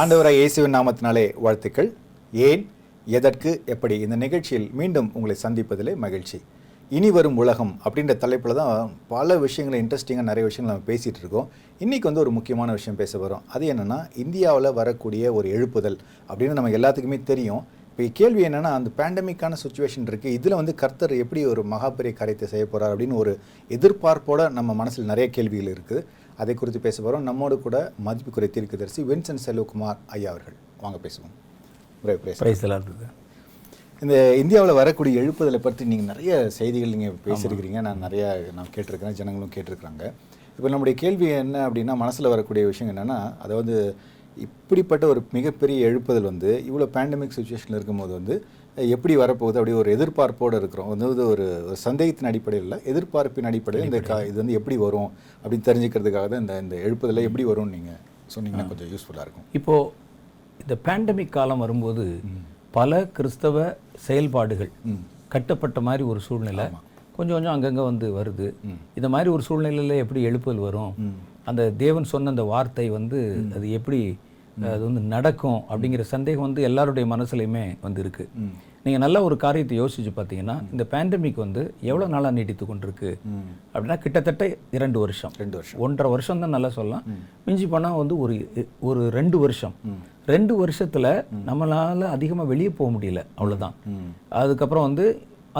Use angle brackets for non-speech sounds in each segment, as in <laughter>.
ஆண்டவராய் இயேசுவின் நாமத்தினாலே வாழ்த்துக்கள். ஏன்? எதற்கு? எப்படி? இந்த நிகழ்ச்சியில் மீண்டும் உங்களை சந்திப்பதிலே மகிழ்ச்சி. இனி வரும் உலகம் அப்படின்ற தலைப்பில் தான் பல விஷயங்களை இன்ட்ரெஸ்டிங்காக நிறைய விஷயங்கள் நம்ம பேசிகிட்டு இருக்கோம். இன்றைக்கி வந்து ஒரு முக்கியமான விஷயம் பேச வரோம் அது என்னென்னா இந்தியாவில் வரக்கூடிய ஒரு எழுப்புதல் அப்படின்னு நம்ம எல்லாத்துக்குமே தெரியும். இப்போ கேள்வி என்னென்னா அந்த பேண்டமிக்கான சுச்சுவேஷன் இருக்குது இதில் வந்து கர்த்தர் எப்படி ஒரு மகாபெரிய காரியத்தை செய்ய போகிறார் அப்படின்னு ஒரு எதிர்பார்ப்போட நம்ம மனசில் நிறைய கேள்விகள் இருக்குது. அதை குறித்து பேச போகிறோம் நம்மோடு கூட மதிப்புக்குறை தீர்க்கதரிசி வின்சென்ட் செல்வகுமார் ஐயா அவர்கள். வாங்க பேசுவோம். இந்த இந்தியாவில் வரக்கூடிய எழுப்புதலை பற்றி நீங்கள் நிறைய செய்திகள் நீங்கள் பேசியிருக்கிறீங்க. நான் நிறைய நான் கேட்டிருக்கிறேன் ஜனங்களும் கேட்டிருக்கிறாங்க. இப்போ நம்முடைய கேள்வி என்ன அப்படின்னா மனசில் வரக்கூடிய விஷயம் என்னென்னா அதாவது இப்படிப்பட்ட ஒரு மிகப்பெரிய எழுப்புதல் வந்து இவ்வளோ பேண்டமிக் சுச்சுவேஷனில் இருக்கும்போது வந்து எப்படி வரப்போகுது அப்படி ஒரு எதிர்பார்ப்போடு இருக்கிறோம். வந்து ஒரு ஒரு சந்தேகத்தின் அடிப்படையில் இல்லை எதிர்பார்ப்பின் அடிப்படையில் இந்த கா இது வந்து எப்படி வரும் அப்படின்னு தெரிஞ்சுக்கிறதுக்காக தான் இந்த இந்த எழுப்புதலை எப்படி வரும்னு நீங்கள் சொன்னீங்கன்னா கொஞ்சம் யூஸ்ஃபுல்லாக இருக்கும். இப்போ இந்த பேண்டமிக் காலம் வரும்போது பல கிறிஸ்தவ செயல்பாடுகள் கட்டப்பட்ட மாதிரி ஒரு சூழ்நிலை கொஞ்சம் கொஞ்சம் அங்கங்கே வந்து வருது. இந்த மாதிரி ஒரு சூழ்நிலையில் எப்படி எழுப்புதல் வரும்? அந்த தேவன் சொன்ன அந்த வார்த்தை வந்து அது எப்படி அது வந்து நடக்கும் அப்படிங்கிற சந்தேகம் வந்து எல்லாருடைய மனசுலையுமே வந்து இருக்கு. நீங்கள் நல்ல ஒரு காரியத்தை யோசிச்சு பார்த்தீங்கன்னா இந்த பேண்டமிக் வந்து எவ்வளோ நாளாக நீடித்து கொண்டிருக்கு? அப்படின்னா கிட்டத்தட்ட இரண்டு வருஷம். ரெண்டு வருஷம். ஒன்றரை வருஷம் தான் நல்லா சொல்லலாம். மிஞ்சி போனால் வந்து ஒரு ஒரு ரெண்டு வருஷம். ரெண்டு வருஷத்துல நம்மளால அதிகமா வெளியே போக முடியல. அவ்வளவுதான். அதுக்கப்புறம் வந்து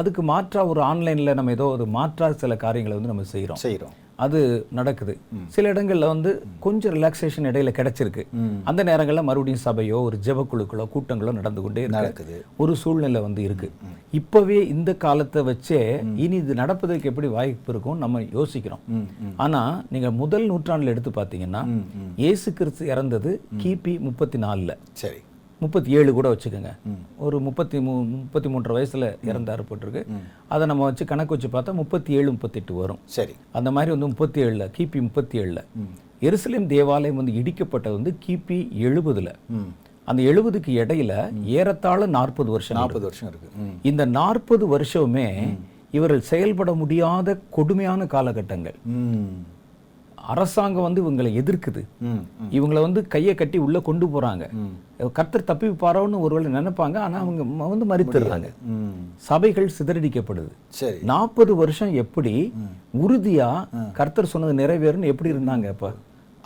அதுக்கு மாற்றா ஒரு ஆன்லைன்ல நம்ம ஏதோ ஒரு மாற்றா சில காரியங்களை வந்து நம்ம செய்றோம். செய்கிறோம் அது நடக்குது. சில இடங்கள்ல வந்து கொஞ்சம் ரிலாக்ஸேஷன் இடையில கிடைச்சிருக்கு. அந்த நேரங்கள்ல மறுபடியும் சபையோ ஒரு ஜெபக்குழுக்களோ கூட்டங்களோ நடந்து கொண்டே நடக்குது. ஒரு சூழ்நிலை வந்து இருக்கு. இப்பவே இந்த காலத்தை வச்சே இனி இது நடப்பதற்கு எப்படி வாய்ப்பு இருக்கும் நம்ம யோசிக்கிறோம். ஆனா நீங்க முதல் நூற்றாண்டுல எடுத்து பார்த்தீங்கன்னா இயேசு கிறிஸ்து இறந்தது கிபி முப்பத்தி நாலுல. சரி. முப்பத்தி ஏழு கூட வச்சுக்கோங்க. ஒரு முப்பத்தி மூ முப்பத்தி மூன்று வயசுல இறந்தாரு போட்டிருக்கு. அதை நம்ம வச்சு கணக்கு வச்சு பார்த்தா முப்பத்தி ஏழு முப்பத்தெட்டு வரும். சரி. அந்த மாதிரி வந்து முப்பத்தி ஏழுல கிபி முப்பத்தி ஏழுல. எருசலேம் தேவாலயம் வந்து இடிக்கப்பட்டது வந்து கிபி எழுபதுல. அந்த எழுபதுக்கு இடையில ஏறத்தாழ நாற்பது வருஷம் நாற்பது வருஷம் இருக்கு. இந்த நாற்பது வருஷமே இவர்கள் செயல்பட முடியாத கொடுமையான காலகட்டங்கள். அரசாங்கம் வந்து இவங்களை எதிர்க்குது. இவங்களை வந்து கையை கட்டி உள்ள கொண்டு போறாங்க. கர்த்தர் தப்பி பாரோன்னு ஒருவேளை நினைப்பாங்க ஆனா அவங்க வந்து மறுத்துடுறாங்க. சபைகள் சிதறடிக்கப்படுது. சரி. நாற்பது வருஷம் எப்படி உறுதியா கர்த்தர் சொன்னது நிறைவேறும்னு எப்படி இருந்தாங்க அப்ப?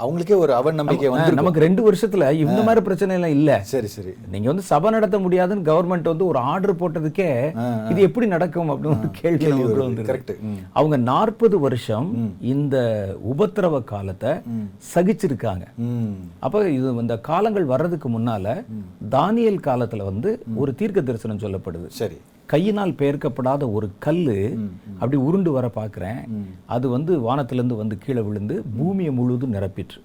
அவங்களுக்கே ஒரு அவநம்பிக்கை நம்பிக்கை வந்து நமக்கு ரெண்டு வருஷத்துல இந்த மாதிரி பிரச்சனை எல்லாம் இல்ல. சரி சரி. நீங்க வந்து சபை நடத்த முடியாதுன்னு கவர்மெண்ட் வந்து ஒரு ஆர்டர் போட்டதுக்கே இது எப்படி நடக்கும் அப்படின்னு கேள்வி. கரெக்ட் அவங்க நாற்பது வருஷம் இந்த உபத்திரவ காலத்தை சகிச்சிருக்காங்க. அப்ப இது இந்த காலங்கள் வர்றதுக்கு முன்னால தானியேல் காலத்துல வந்து ஒரு தீர்க்க தரிசனம் சொல்லப்படுது. சரி. கையினால் பெயர்க்கப்படாத ஒரு கல்லு அப்படி உருண்டு வர பார்க்கிறேன். அது வந்து வானத்திலிருந்து வந்து கீழே விழுந்து பூமியை முழுவதும் நிரப்பிற்று.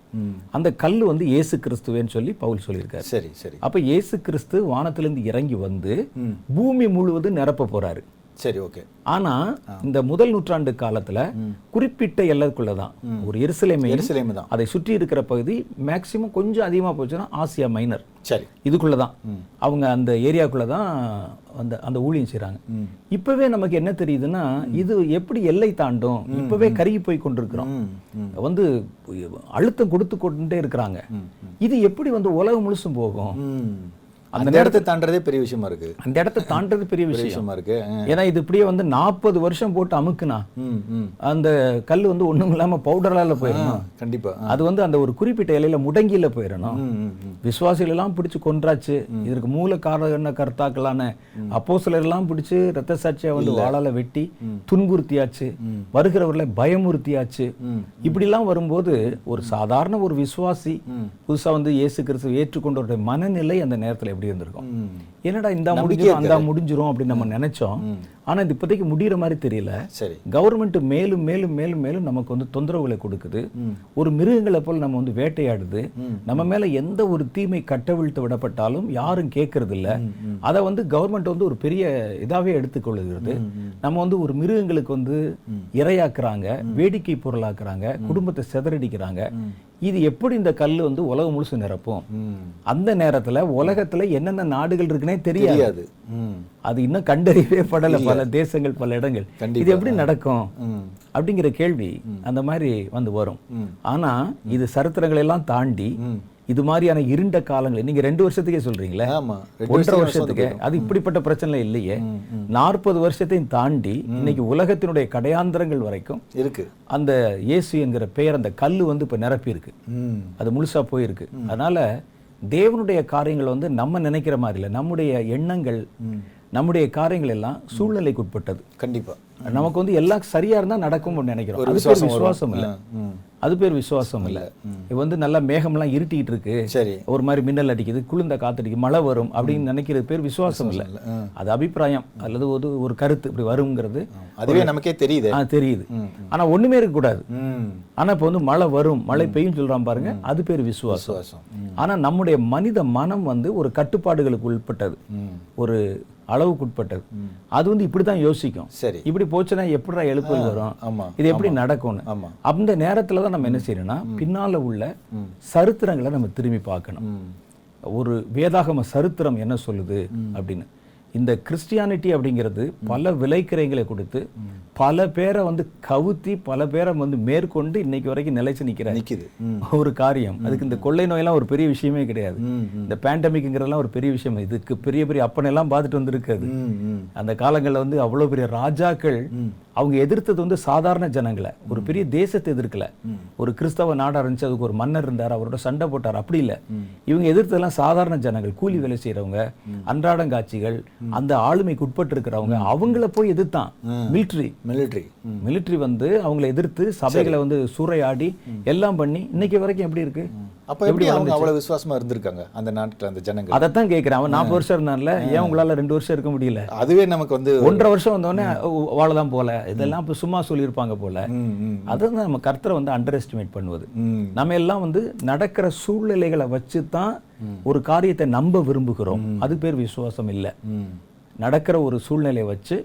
அந்த கல்லு வந்து இயேசு கிறிஸ்துவேன்னு சொல்லி பவுல் சொல்லியிருக்காரு. சரி சரி. அப்ப இயேசு கிறிஸ்து வானத்திலிருந்து இறங்கி வந்து. பூமி முழுவதும் நிரப்ப போறாரு. சரி ஓகே ஆனா இந்த முதல் நூற்றாண்டு காலத்துல குறிப்பிட்ட எல்லைக்குள்ளதான். ஒரு எருசலேமை எருசலேம் தான் அதை சுற்றி இருக்கிற பகுதி மேக்சிமம் கொஞ்சம் அதிகமா போச்சுன்னா ஆசியா மைனர் சரி. இதுக்குள்ளதான். அவங்க அந்த ஏரியாக்குள்ள தான் அந்த அந்த ஊழியம் செய்றாங்க. இப்பவே நமக்கு என்ன தெரியுதுன்னா இது எப்படி எல்லை தாண்டும்? இப்பவே கருகி போய் கொண்டிருக்கிறோம். வந்து அழுத்தம் கொடுத்து கொண்டே இருக்கிறாங்க. இது எப்படி வந்து உலகம் முழுசும் போகும்? அந்த இடத்தை தாண்டறதே பெரிய விஷயமா இருக்கு. அந்த இடத்தை தாண்டது பெரிய விஷயம். இருக்கு. ஏன்னா இது இப்படியே வந்து நாற்பது வருஷம் போட்டு அமுக்குனா அந்த கல் வந்து ஒண்ணும் இல்லாம பவுடரால போயிடணும். கண்டிப்பா. அது வந்து அந்த ஒரு குறிப்பிட்ட இலையில முடங்கில போயிடணும். விசுவாசிகள் எல்லாம் பிடிச்சு கொன்றாச்சு. இதற்கு மூல காரண கர்த்தாக்களான அப்போஸ்தலர் எல்லாம் பிடிச்சு ரத்த சாட்சியா வந்து வாளால வெட்டி துன்புறுத்தியாச்சு. வருகிறவர்களை பயமுறுத்தியாச்சு. இப்படி எல்லாம் வரும்போது ஒரு சாதாரண ஒரு விசுவாசி புதுசா வந்து இயேசு கிறிஸ்து ஏற்றுக்கொண்டவருடைய மனநிலை அந்த நேரத்துல எப்படி இருந்திருக்கும்? என்னடா இந்த முடிஞ்சிரும் அந்த முடிஞ்சிரும் அப்படின்னு நம்ம நினைச்சோம். ஆனா இது இப்போதைக்கு முடியிற மாதிரி தெரியல. சரி. கவர்மெண்ட் மேலும் மேலும் மேலும் மேலும் நமக்கு வந்து தொந்தரவுகளை கொடுக்குது. ஒரு மிருகங்களை போல் நம்ம வந்து வேட்டையாடுது. நம்ம மேல எந்த ஒரு தீமை கட்டவிழ்த்து விடப்பட்டாலும் யாரும் கேட்கறது இல்ல அதை வந்து கவர்மெண்ட் வந்து ஒரு பெரிய இதாவே எடுத்துக்கொள்ளுகிறது நம்ம வந்து ஒரு மிருகங்களுக்கு வந்து இரையாக்குறாங்க வேடிக்கை பொருளாக்குறாங்க குடும்பத்தை சிதறடிக்கிறாங்க. இது எப்படி இந்த கல் வந்து உலகம் முழுசு நிரப்பும்? அந்த நேரத்துல உலகத்துல என்னென்ன நாடுகள் இருக்குன்னே தெரியாது. அது இன்னும் கண்டறியவே படல பல தேசங்கள் பல இடங்கள். இது எப்படி நடக்கும்? அப்படிங்கிற கேள்வி அந்த மாதிரி வந்து வரும். ஆனா இது சரித்திரங்களை எல்லாம் தாண்டி இது மாதிரியான இருண்ட காலங்கள் நீங்க ரெண்டு வருஷத்துக்கே சொல்றீங்களே? ஆமா. ஒன்றரை வருஷத்துக்கு அது இப்படிப்பட்ட பிரச்சனை இல்லையே. நாற்பது வருஷத்தையும் தாண்டி இன்னைக்கு உலகத்தினுடைய கடையாந்திரங்கள் வரைக்கும் இருக்கு. அந்த இயேசு என்கிற பெயர் அந்த கல்லு வந்து இப்ப நிரப்பி இருக்கு அது முழுசா போயிருக்கு. அதனால தேவனுடைய காரியங்கள் வந்து நம்ம நினைக்கிற மாதிரி இல்லை. நம்முடைய எண்ணங்கள் நம்முடைய காரியங்கள் எல்லாம் சூழ்நிலைக்கு உட்பட்டது. கண்டிப்பா. நமக்கு வந்து எல்லாம் சரியா இருந்தா நடக்கும்னு நினைக்கிறோம். விசுவாசம் இல்ல. அது பேர் விசுவாசம் இல்ல. இது வந்து நல்லா மேகம்லாம் இருட்டிட்டு இருக்கு சரி. ஒரு மாதிரி மின்னல் அடிக்குது குளிர்ந்த காத்தடிக்குது மழை வரும் அப்படின்னு நினைக்கிறது பேர் விசுவாசம் இல்ல. அது அபிப்பிராயம் அல்லது ஒரு ஒரு கருத்து இப்படி வருங்கிறது. அதுவே நமக்கே தெரியுது. ஆ, தெரியுது. ஆனா ஒண்ணுமே இருக்கக்கூடாது. ஆனா இப்போ வந்து மழை வரும் மழை பெய்யும் சொல்றான் பாருங்க அது பேர் விசுவாசம். ஆனா நம்முடைய மனித மனம் வந்து ஒரு கட்டுப்பாடுகளுக்கு உட்பட்டது ஒரு அளவுக்கு உட்பட்டது அது வந்து இப்படிதான் யோசிக்கும். சரி. இப்படி போச்சுன்னா எப்படிடா எழுப்புதல் வரும்? இது எப்படி நடக்கும்னு. அந்த நேரத்துல தான் நம்ம என்ன செய்யணும்னா பின்னால உள்ள சரித்திரங்களை நம்ம திரும்பி பார்க்கணும். ஒரு வேதாகம சரித்திரம் என்ன சொல்லுது அப்படின்னு. இந்த கிறிஸ்டியானிட்டி அப்படிங்கிறது பல விலைக்கிரைகளை கொடுத்து பல பேரை வந்து கவுத்தி பல பேரை வந்து மேற்கொண்டு இன்னைக்கு வரைக்கும் நிலைச்சு நிக்கிற நிக்குது. ம். ஒரு காரியம். அதுக்கு இந்த கொள்ளை நோயெல்லாம் ஒரு பெரிய விஷயமே கிடையாது. இந்த பேண்டமிக்ங்கிறதெல்லாம் ஒரு பெரிய விஷயம். இதுக்கு பெரிய பெரிய அப்பனெல்லாம் பார்த்துட்டு வந்திருக்காது அந்த காலங்கள்ல வந்து அவ்வளவு பெரிய ராஜாக்கள் அவங்க எதிர்த்தது வந்து சாதாரண ஜனங்களை. ஒரு பெரிய தேசத்தை எதிர்க்கல. ஒரு கிறிஸ்தவ நாடா இருந்துச்சு அதுக்கு ஒரு மன்னர் இருந்தார். அவரோட சண்டை போட்டார். அப்படி இல்ல. இவங்க எதிர்த்ததெல்லாம் சாதாரண ஜனங்கள். கூலி வேலை செய்யறவங்க அன்றாடங்காட்சிகள் அந்த ஆளுமைக்கு உட்பட்டு இருக்கிறவங்க அவங்கள போய் எதிர்த்தான். மிலிட்ரி மிலிட்ரி மிலிட்ரி வந்து அவங்களை எதிர்த்து சபைகளை வந்து சூறையாடி எல்லாம் பண்ணி இன்னைக்கு வரைக்கும் எப்படி இருக்கு? அப்ப எப்படி அவங்க அவ்வளவு விசுவாசமா இருந்திருக்காங்க அந்த நாட்டுல அந்த ஜனங்கள்? அதைத்தான் கேட்கிறேன் அவன் நாற்பது வருஷம் இருந்தான்ல ஏன் உங்களால ரெண்டு வருஷம் இருக்க முடியல? அதுவே நமக்கு வந்து ஒன்றரை வருஷம் வந்தோடனே வாழதான் போல. இதெல்லாம் இப்ப சும்மா சொல்லியிருப்பாங்க போல. அதான் நம்ம கர்த்தரை வந்து அண்டர் எஸ்டிமேட் பண்ணுவது நம்ம எல்லாம் வந்து நடக்கிற சூழ்நிலைகளை வச்சு தான் ஒரு காரியத்தை நம்ப விரும்புகிறோம். அது பேர் விசுவாசம் இல்லை. நடக்கிற ஒரு சூழ்நிலையை வச்சு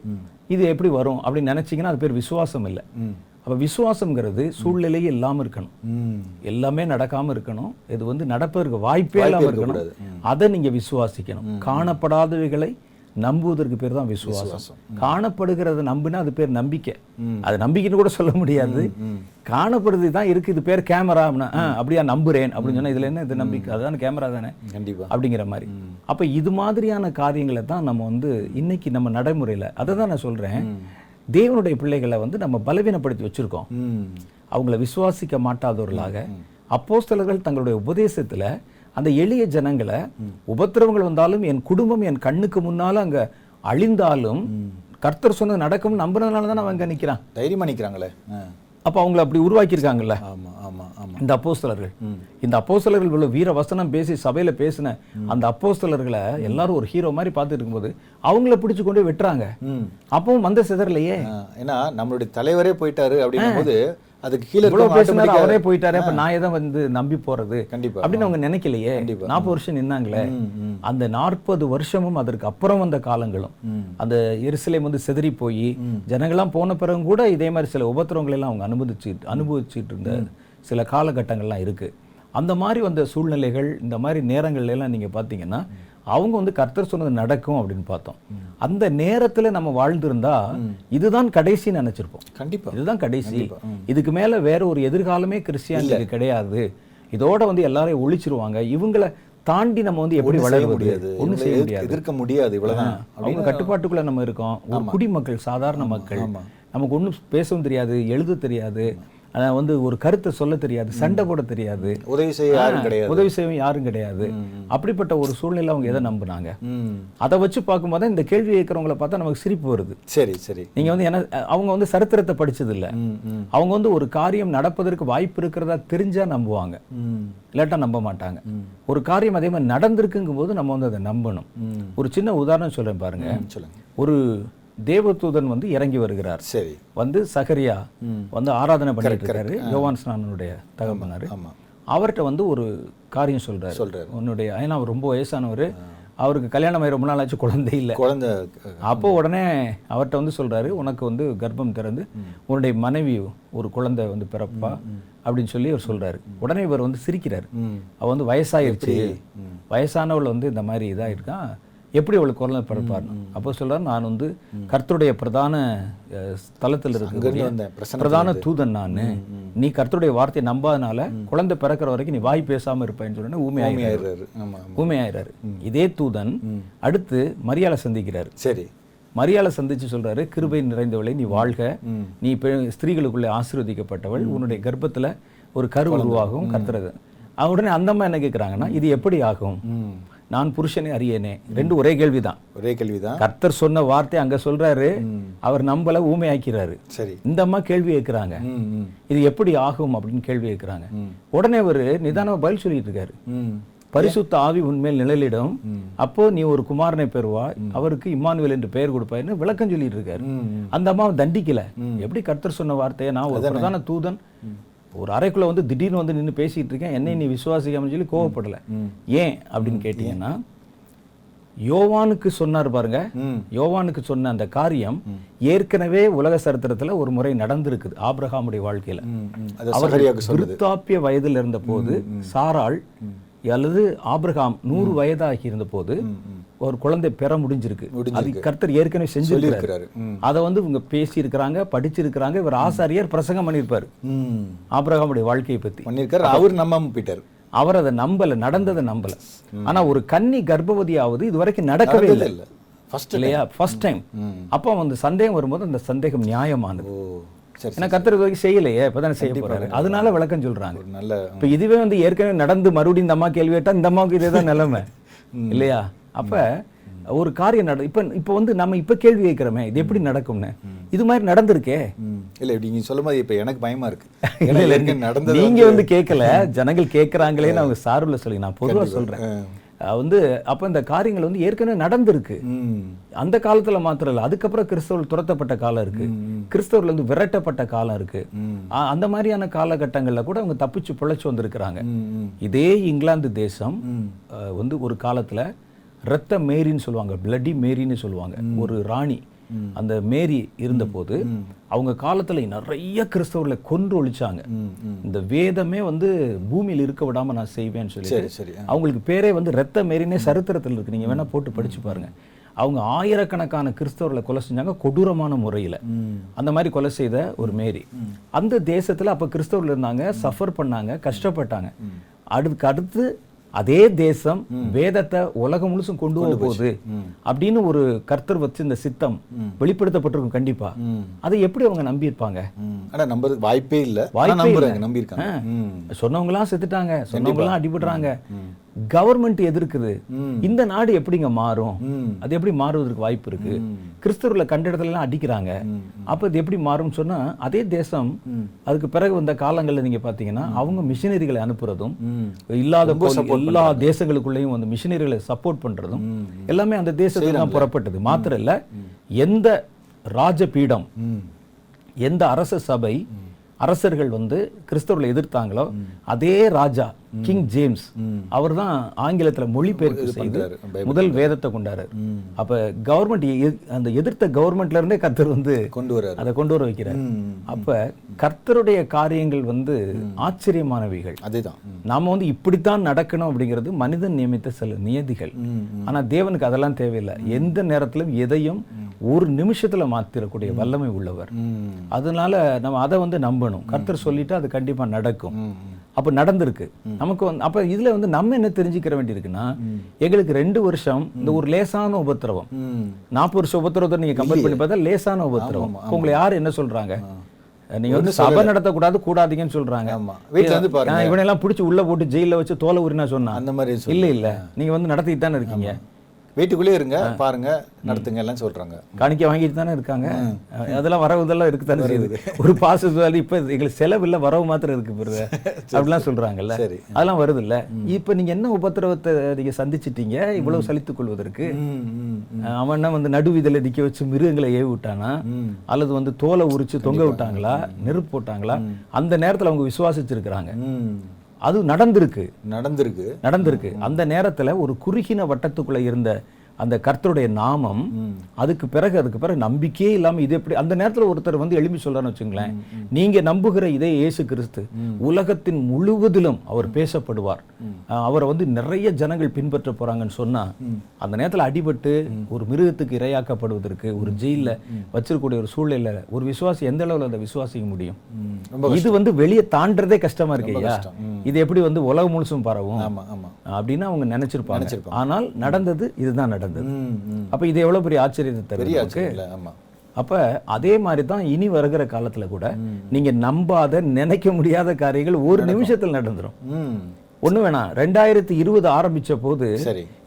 இது எப்படி வரும் அப்படின்னு நினைச்சீங்கன்னா அது பேர் விசுவாசம் இல்லை. அப்ப விசுவாசம்ங்கிறது சூழ்நிலையே இல்லாம இருக்கணும். எல்லாமே நடக்காம இருக்கணும். இது வந்து நடப்பதற்கு வாய்ப்பே இல்லாம இருக்கணும். அதை நீங்க விசுவாசிக்கணும். காணப்படாதவைகளை நம்புவதற்கு பேர் தான் விசுவாசம். காணப்படுகிறத நம்பினா அது பேர் நம்பிக்கை. அது நம்பிக்கைன்னு கூட சொல்ல முடியாது. காணப்படுறது தான் இருக்கு. இது பேர் கேமரா அப்படியா நம்புறேன். அப்படின்னு சொன்னா இதுல என்ன? இது நம்பிக்கை. அதுதானே கேமரா தானே? கண்டிப்பா. அப்படிங்கிற மாதிரி. அப்ப இது மாதிரியான காரியங்களை தான் நம்ம வந்து இன்னைக்கு நம்ம நடைமுறையில அதை தான் நான் சொல்றேன். தேவனுடைய பிள்ளைகளை வந்து நம்ம பலவீனப்படுத்தி வச்சிருக்கோம். அவங்கள விசுவாசிக்க மாட்டாதவர்களாக அப்போஸ்தலர்கள் தங்களுடைய உபதேசத்துல அந்த எளிய ஜனங்களை உபத்திரவங்கள் வந்தாலும் என் குடும்பம் என் கண்ணுக்கு முன்னால அங்க அழிந்தாலும் கர்த்தர் சொன்னது நடக்கும் நம்புறதுனால தான் அவன் அங்க நிக்கிறான். தைரியமா நிக்கிறாங்களே. ஆ. அப்ப அவங்கள அப்படி உருவாக்கியிருக்காங்கல்ல. ஆமா ஆமா ஆமா. இந்த அப்போஸ்தலர்கள். இந்த அப்போஸ்தலர்கள் இவ்வளவு வீர வசனம் பேசி சபையில பேசின அந்த அப்போஸ்தலர்களை எல்லாரும் ஒரு ஹீரோ மாதிரி பார்த்துட்டு இருக்கும்போது அவங்கள பிடிச்சு கொண்டு வெட்டுறாங்க. அப்பவும் வந்த சிதறலையே. ஏன்னா நம்மளுடைய தலைவரே போயிட்டாரு அப்படின்னும் போது அதுக்கு கீழே இவ்வளவு பேசினாரு அவரே போயிட்டாரு. அப்ப நான் எதை வந்து நம்பி போறது? கண்டிப்பா. அப்படின்னு அவங்க நினைக்கலையே. கண்டிப்பா. நாற்பது வருஷம் நின்னாங்களே. அந்த நாற்பது வருஷமும் அதற்கு அப்புறம் வந்த காலங்களும். அந்த எருசலேம் வந்து சிதறி போய் ஜனங்கள்லாம் போன பிறகு கூட இதே மாதிரி சில உபத்திரவங்களை எல்லாம் அவங்க அனுபவிச்சு அனுபவிச்சுட்டு இருந்த சில காலகட்டங்கள்லாம் இருக்கு. அந்த மாதிரி வந்த சூழ்நிலைகள் இந்த மாதிரி நேரங்கள்ல எல்லாம் நீங்க பார்த்தீங்கன்னா அவங்க வந்து கர்த்தர் சொன்னது நடக்கும் அப்படின்னு பார்த்தோம். அந்த நேரத்துல நம்ம வாழ்ந்திருந்தா இதுதான் கடைசின்னு நினைச்சிருப்போம். கண்டிப்பா. இதுதான் கடைசி. இதுக்கு மேல வேற ஒரு எதிர்காலமே கிறிஸ்டியானிக்கு கிடையாது. இதோட வந்து எல்லாரையும் ஒழிச்சிருவாங்க. இவங்கள தாண்டி நம்ம வந்து எப்படி வளர முடியாது. இவங்களை செய்ய முடியாது. எதிர்க்க முடியாது இவ்வளவுதான். அவங்க கட்டுப்பாட்டுக்குள்ள நம்ம இருக்கோம். ஒரு குடிமக்கள் சாதாரண மக்கள். நமக்கு ஒண்ணும் பேசவும் தெரியாது எழுத தெரியாது. அஹ் வந்து ஒரு கருத்தை சொல்ல தெரியாது சண்டை போட தெரியாது. உதவி செய்ய யாரும் கிடையாது. உதவி செய்ய யாரும் கிடையாது. அப்படிப்பட்ட ஒரு சூழ்நிலை அவங்க எதை நம்புனாங்க? அதை வச்சு பார்க்கும்போது இந்த கேள்வி கேட்கறவங்கள பார்த்தா நமக்கு சிரிப்பு வருது. சரி சரி. நீங்க வந்து என்ன அவங்க வந்து சரித்திரத்தை படிச்சது இல்ல ம் ம். அவங்க வந்து ஒரு காரியம் நடப்பதற்கு வாய்ப்பு இருக்கிறதா தெரிஞ்சா நம்புவாங்க. இல்லாட்டா நம்ப மாட்டாங்க. ஒரு காரியம் அதே மாதிரி நடந்திருக்குங்கும் போது நம்ம வந்து அதை நம்பணும். ஒரு சின்ன உதாரணம் சொல்றேன் பாருங்க. சொல்லுங்க. ஒரு தேவதூதன் வந்து இறங்கி வருகிறார். சரி. வந்து சகரியா வந்து ஆராதனை பண்ணிட்டு இருக்காரு. யோவான் ஸ்நானனுடைய தகப்பனாரு. அவர்கிட்ட வந்து ஒரு காரியம் சொல்றாரு. சொல்றாரு. உன்னுடைய ஏன்னா அவர் ரொம்ப வயசானவர். அவருக்கு கல்யாணம் ஆகி ரொம்ப நாள் ஆச்சு குழந்தை இல்லை. குழந்தை அப்போ உடனே அவர்கிட்ட வந்து சொல்றாரு உனக்கு வந்து கர்ப்பம் திறந்து உன்னுடைய மனைவி ஒரு குழந்தை வந்து பிறப்பா? அப்படின்னு சொல்லி அவர் சொல்றாரு. உடனே இவர் வந்து சிரிக்கிறார். அவ வந்து வயசாயிருச்சு. வயசானவள் வந்து இந்த மாதிரி இதாயிருக்கான் எப்படி அவளுக்கு குழந்தை பிறப்பார் அப்போ சொல்றாரு நான் வந்து கர்த்தருடைய பிரதான ஸ்தலத்தில் அங்கிருந்து இருக்க வந்தேன் பிரசன்ன பிரதான தூதன் நான். நீ கர்த்தருடைய வார்த்தையை நம்பாதனால குழந்தை பிறக்கிற வரைக்கும் நீ வாய் பேசாம இருப்பேன்னு சொன்னேன் ஊமையாயிரு ஆயிடுறாரு ஆமா ஆமா. ஊமையாயிராரு இதே தூதன் அடுத்து மரியாதை சந்திக்கிறார். சரி. மரியாதை சந்திச்சு சொல்றாரு கிருபை நிறைந்தவளை நீ வாழ்க. நீ ஸ்திரீகளுக்குள்ளே ஆசீர்வதிக்கப்பட்டவள். உன்னுடைய கர்ப்பத்துல ஒரு கரு உருவாகும் கர்த்தரது. உடனே அந்த அம்மா என்ன கேக்குறாங்கன்னா இது எப்படி ஆகும் நான் புருஷனை அறியேனே. ரெண்டு ஒரே கேள்விதான். ஒரே கேள்விதான். கர்த்தர் சொன்ன வார்த்தை அங்க சொல்றாரு. அவர் நம்பல ஊமையாக்கிறாரு. சரி. இந்த அம்மா கேள்வி கேட்குறாங்க. இது எப்படி ஆகும் அப்படின்னு கேள்வி கேட்குறாங்க. உடனே அவர் நிதானமா பதில் சொல்லிட்டு இருக்காரு. பரிசுத்த ஆவி உண்மையில் நிழலிடும். அப்போ நீ ஒரு குமாரனை பெறுவாய். அவருக்கு இம்மானுவேல் என்று பெயர் கொடுப்பாய்ன்னு விளக்கம் சொல்லிட்டு இருக்காரு. அந்த அம்மாவை தண்டிக்கல. எப்படி கர்த்தர் சொன்ன வார்த்தையை? நான் ஒரு பிரதான தூதன். ஒரு அறைக்குள்ள வந்து திடீர்னு வந்து நின்னு பேசிட்டு இருக்கேன். என்னை நீ விசுவாசிக்காம சொல்லி கோவப்படல. ஏன் அப்படின்னு கேட்டீங்கன்னா யோவானுக்கு சொன்னார் பாருங்க. யோவானுக்கு சொன்ன அந்த காரியம் ஏற்கனவே உலக சரித்திரத்துல ஒரு முறை நடந்திருக்குது ஆபிரகாமுடைய வாழ்க்கையில. அவர் விருத்தாப்பிய வயதில் இருந்த போது சாராள் அல்லது ஆபிரகாம் நூறு வயதாகி இருந்த போது ஒரு குழந்தை பெற முடிஞ்சிருக்கு. அது கர்த்தர் ஏற்கனவே செஞ்சிருக்காரு இருக்கிறாரு ம். அதை வந்து இவங்க பேசி இருக்கிறாங்க படிச்சிருக்கிறாங்க இவர் ஆசாரியர் பிரசங்கம் பண்ணியிருப்பாரு. ஆபிரகாமுடைய வாழ்க்கையை பத்தி. பண்ணியிருக்காரு. அவர் நம்பாம போயிட்டாரு. அவர் அதை நம்பல நடந்ததை நம்பல. ஆனா ஒரு கன்னி கர்ப்பவதியாவது இது வரைக்கும் நடக்கவே இல்லை. ஃபர்ஸ்ட் இல்லையா? ஃபர்ஸ்ட் டைம் அப்போ அந்த சந்தேகம் வரும்போது அந்த சந்தேகம் நியாயமானது. ஏன்னா கர்த்தர் இது வரைக்கும் செய்யலையே இப்பதான் செய்ய போறாரு. அதனால விளக்கம் சொல்றாங்க. நல்ல இப்ப இதுவே வந்து ஏற்கனவே நடந்து மறுபடியும் இந்த அம்மா கேள்வி கேட்டா இந்த அம்மாவுக்கு இதேதான் நிலைமை. இல்லையா? அப்ப ஒரு காரியம் நட இப்ப இப்ப வந்து நம்ம இப்ப கேள்வி கேட்கிறோமே இது எப்படி நடக்கும்னு? இது மாதிரி நடந்திருக்கே. இல்ல இப்படி நீங்க சொல்லும் போது இப்ப எனக்கு பயமா இருக்கு. <laughs> நடந்தது நீங்க வந்து கேட்கல <laughs> ஜனங்கள் கேட்கறாங்களேன்னு அவங்க சார்புல சொல்லி நான் பொதுவா சொல்றேன். அஹ் வந்து அப்ப இந்த காரியங்கள் வந்து ஏற்கனவே நடந்திருக்கு. அந்த காலத்துல மாத்திரம் இல்ல அதுக்கப்புறம் கிறிஸ்தவர்கள் துரத்தப்பட்ட காலம் இருக்கு. கிறிஸ்தவர்கள் வந்து விரட்டப்பட்ட காலம் இருக்கு. அந்த மாதிரியான காலகட்டங்கள்ல கூட அவங்க தப்பிச்சு பிழைச்சு வந்திருக்கிறாங்க. இதே இங்கிலாந்து தேசம் வந்து ஒரு காலத்துல இரத்த மேரின்னு சொல்லுவாங்க பிளட்டி மேரின்னு சொல்லுவாங்க. ஒரு ராணி அந்த மேரி இருந்தபோது அவங்க காலத்துல நிறைய கிறிஸ்தவர்களை கொன்று ஒழிச்சாங்க. இந்த வேதமே வந்து பூமியில் இருக்க விடாம நான் செய்வேன்னு சொல்லி சரி அவங்களுக்கு பேரே வந்து ரத்த மேரினே சரித்திரத்தில் இருக்கு. நீங்க வேணா போட்டு படிச்சு பாருங்க. அவங்க ஆயிரக்கணக்கான கிறிஸ்தவர்களை கொலை செஞ்சாங்க கொடூரமான முறையில. அந்த மாதிரி கொலை செய்த ஒரு மேரி. அந்த தேசத்துல அப்ப கிறிஸ்தவர்கள் இருந்தாங்க சஃபர் பண்ணாங்க கஷ்டப்பட்டாங்க. அதுக்கு அடுத்து அதே தேசம் வேதத்தை உலகம் முழுசும் கொண்டு போக போகுது அப்படின்னு ஒரு கர்த்தர் வச்சு இந்த சித்தம் வெளிப்படுத்தப்பட்டிருக்கும் கண்டிப்பா. அதை எப்படி அவங்க ஆனா நம்புறதுக்கு வாய்ப்பே இல்ல. வாய்ப்பே. நம்பியிருக்காங்க. ம். சொன்னவங்களாம் செத்துட்டாங்க. சொன்னவங்களாம் அடிபடுறாங்க. கவர்மெண்ட் எதிர்க்குது. இந்த நாடு எப்படிங்க மாறும்? அது எப்படி மாறுவதற்கு வாய்ப்பு இருக்கு? கிறிஸ்தவர்களை கண்ட இடத்துல எல்லாம் அடிக்கிறாங்க அப்ப இது எப்படி மாறும்னு சொன்னா அதே தேசம் அதுக்கு பிறகு வந்த காலங்கள்ல நீங்க பாத்தீங்கன்னா அவங்க மிஷினரிகளை அனுப்புறதும் இல்லாத எல்லா தேசங்களுக்குள்ளேயும் வந்து மிஷினரிகளை சப்போர்ட் பண்றதும் எல்லாமே அந்த தேசத்துல தான் புறப்பட்டது. மாத்திரம் இல்ல எந்த ராஜபீடம் எந்த அரச சபை அரசர்கள் வந்து கிறிஸ்தவர்களை எதிர்த்தாங்களோ அதே ராஜா கிங் ஜேம்ஸ் அவர்தான் ஆங்கிலத்துல மொழிபெயர்ப்பு செய்து முதல் வேதத்தை கொண்டாரு. அப்ப கவர்மெண்ட் அந்த எதிர்த்த கவர்மெண்ட்ல இருந்தே கர்த்தர் வந்து கொண்டு வராரு அதை கொண்டு வர வைக்கிறார். அப்ப கர்த்தருடைய காரியங்கள் வந்து ஆச்சரியமானவைகள். அதேதான். நாம வந்து இப்படித்தான் நடக்கணும் அப்படிங்கிறது மனிதன் நியமித்த சில நியதிகள். ஆனா தேவனுக்கு அதெல்லாம் தேவையில்லை. எந்த நேரத்திலும் எதையும் ஒரு நிமிஷத்துல மாத்திரக்கூடிய வல்லமை உள்ளவர். அதனால நம்ம அதை வந்து நம்பணும். கர்த்தர் சொல்லிட்டு அது கண்டிப்பா நடக்கும். அப்ப நடந்திருக்கு. நமக்கு வந்து அப்ப இதுல வந்து நம்ம என்ன தெரிஞ்சுக்கிற வேண்டியிருக்குன்னா எங்களுக்கு ரெண்டு வருஷம் இந்த ஒரு லேசான உபத்திரவம். நாற்பது வருஷம் உபத்திரவத்தை நீங்க கம்பேர் பண்ணி பார்த்தா லேசான உபத்திரவம். உங்களை யார் என்ன சொல்றாங்க? நீங்க வந்து சபை நடத்தக்கூடாது கூடாதீங்கன்னு சொல்றாங்க. ஆமா. வீட்ல வந்து பாருங்க. நான் இவனெல்லாம் பிடிச்சி உள்ள போட்டு ஜெயில வச்சு தோலை உரினா சொன்னா அந்த மாதிரி. இல்ல இல்ல. நீங்க வந்து நடத்திட்டு தானே இருக்கீங்க. வீட்டுக்குள்ளே இருங்க பாருங்க நடத்துங்க எல்லாம் சொல்றாங்க. காணிக்கை வாங்கிட்டு தானே இருக்காங்க? அதெல்லாம் வரவு இதெல்லாம் இருக்கு தானே செய்யுது. ஒரு பாச இப்ப எங்களுக்கு செலவு இல்ல வரவு மாத்திரம் இருக்கு பிறகு அப்படிலாம் சொல்றாங்கல்ல. சரி. அதெல்லாம் வருது இல்ல இப்ப நீங்க என்ன உபத்திரவத்தை நீங்க சந்திச்சிட்டீங்க? இவ்வளவு சலித்துக் கொள்வதற்கு. அவன் என்ன வந்து நடுவிதில் நிக்க வச்சு மிருகங்களை ஏவி விட்டானா? அல்லது வந்து தோலை உரிச்சு தொங்க விட்டாங்களா? நெருப்பு போட்டாங்களா? அந்த நேரத்துல அவங்க விசுவாசிச்சிருக்கிறாங்க. அது நடந்திருக்கு. நடந்திருக்கு. நடந்திருக்கு. அந்த நேரத்துல ஒரு குறுகின வட்டத்துக்குள்ள இருந்த அந்த கர்த்தருடைய நாமம் அதுக்கு பிறகு அதுக்கு பிறகு நம்பிக்கையே இல்லாம இது எப்படி அந்த நேரத்துல ஒருத்தர் வந்து எழுப்பி சொல்றான்னு வச்சுங்களேன். நீங்க நம்புகிற இதே இயேசு கிறிஸ்து உலகத்தின் முழுவதிலும் அவர் பேசப்படுவார். அவரை வந்து நிறைய ஜனங்கள் பின்பற்ற போறாங்கன்னு சொன்னா அந்த நேரத்துல அடிபட்டு ஒரு மிருகத்துக்கு இரையாக்கப்படுவதற்கு ஒரு ஜெயில்ல வச்சிருக்கக்கூடிய ஒரு சூழ்நிலையில ஒரு விசுவாசி எந்த அளவுல அதை விசுவாசிக்க முடியும்? இது வந்து வெளியே தாண்டறதே கஷ்டமா இருக்கு ஐயா இது எப்படி வந்து உலகம் முழுசும் பரவும்? அப்படின்னு அவங்க நினைச்சிருப்பாங்க. ஆனால் நடந்தது இதுதான் நடந்தது. ம் அப்ப இது எவ்வளவு பெரிய ஆச்சரியத்தை தருது அப்ப அதே மாதிரி தான் இனி வருகிற காலத்துல கூட நீங்க நம்பாத நினைக்க முடியாத காரியங்கள் ஒரு நிமிஷத்துல நடந்துரும். ம். ஒண்ணு வேணாம் ரெண்டாயிரத்தி இருபது ஆரம்பிச்ச போது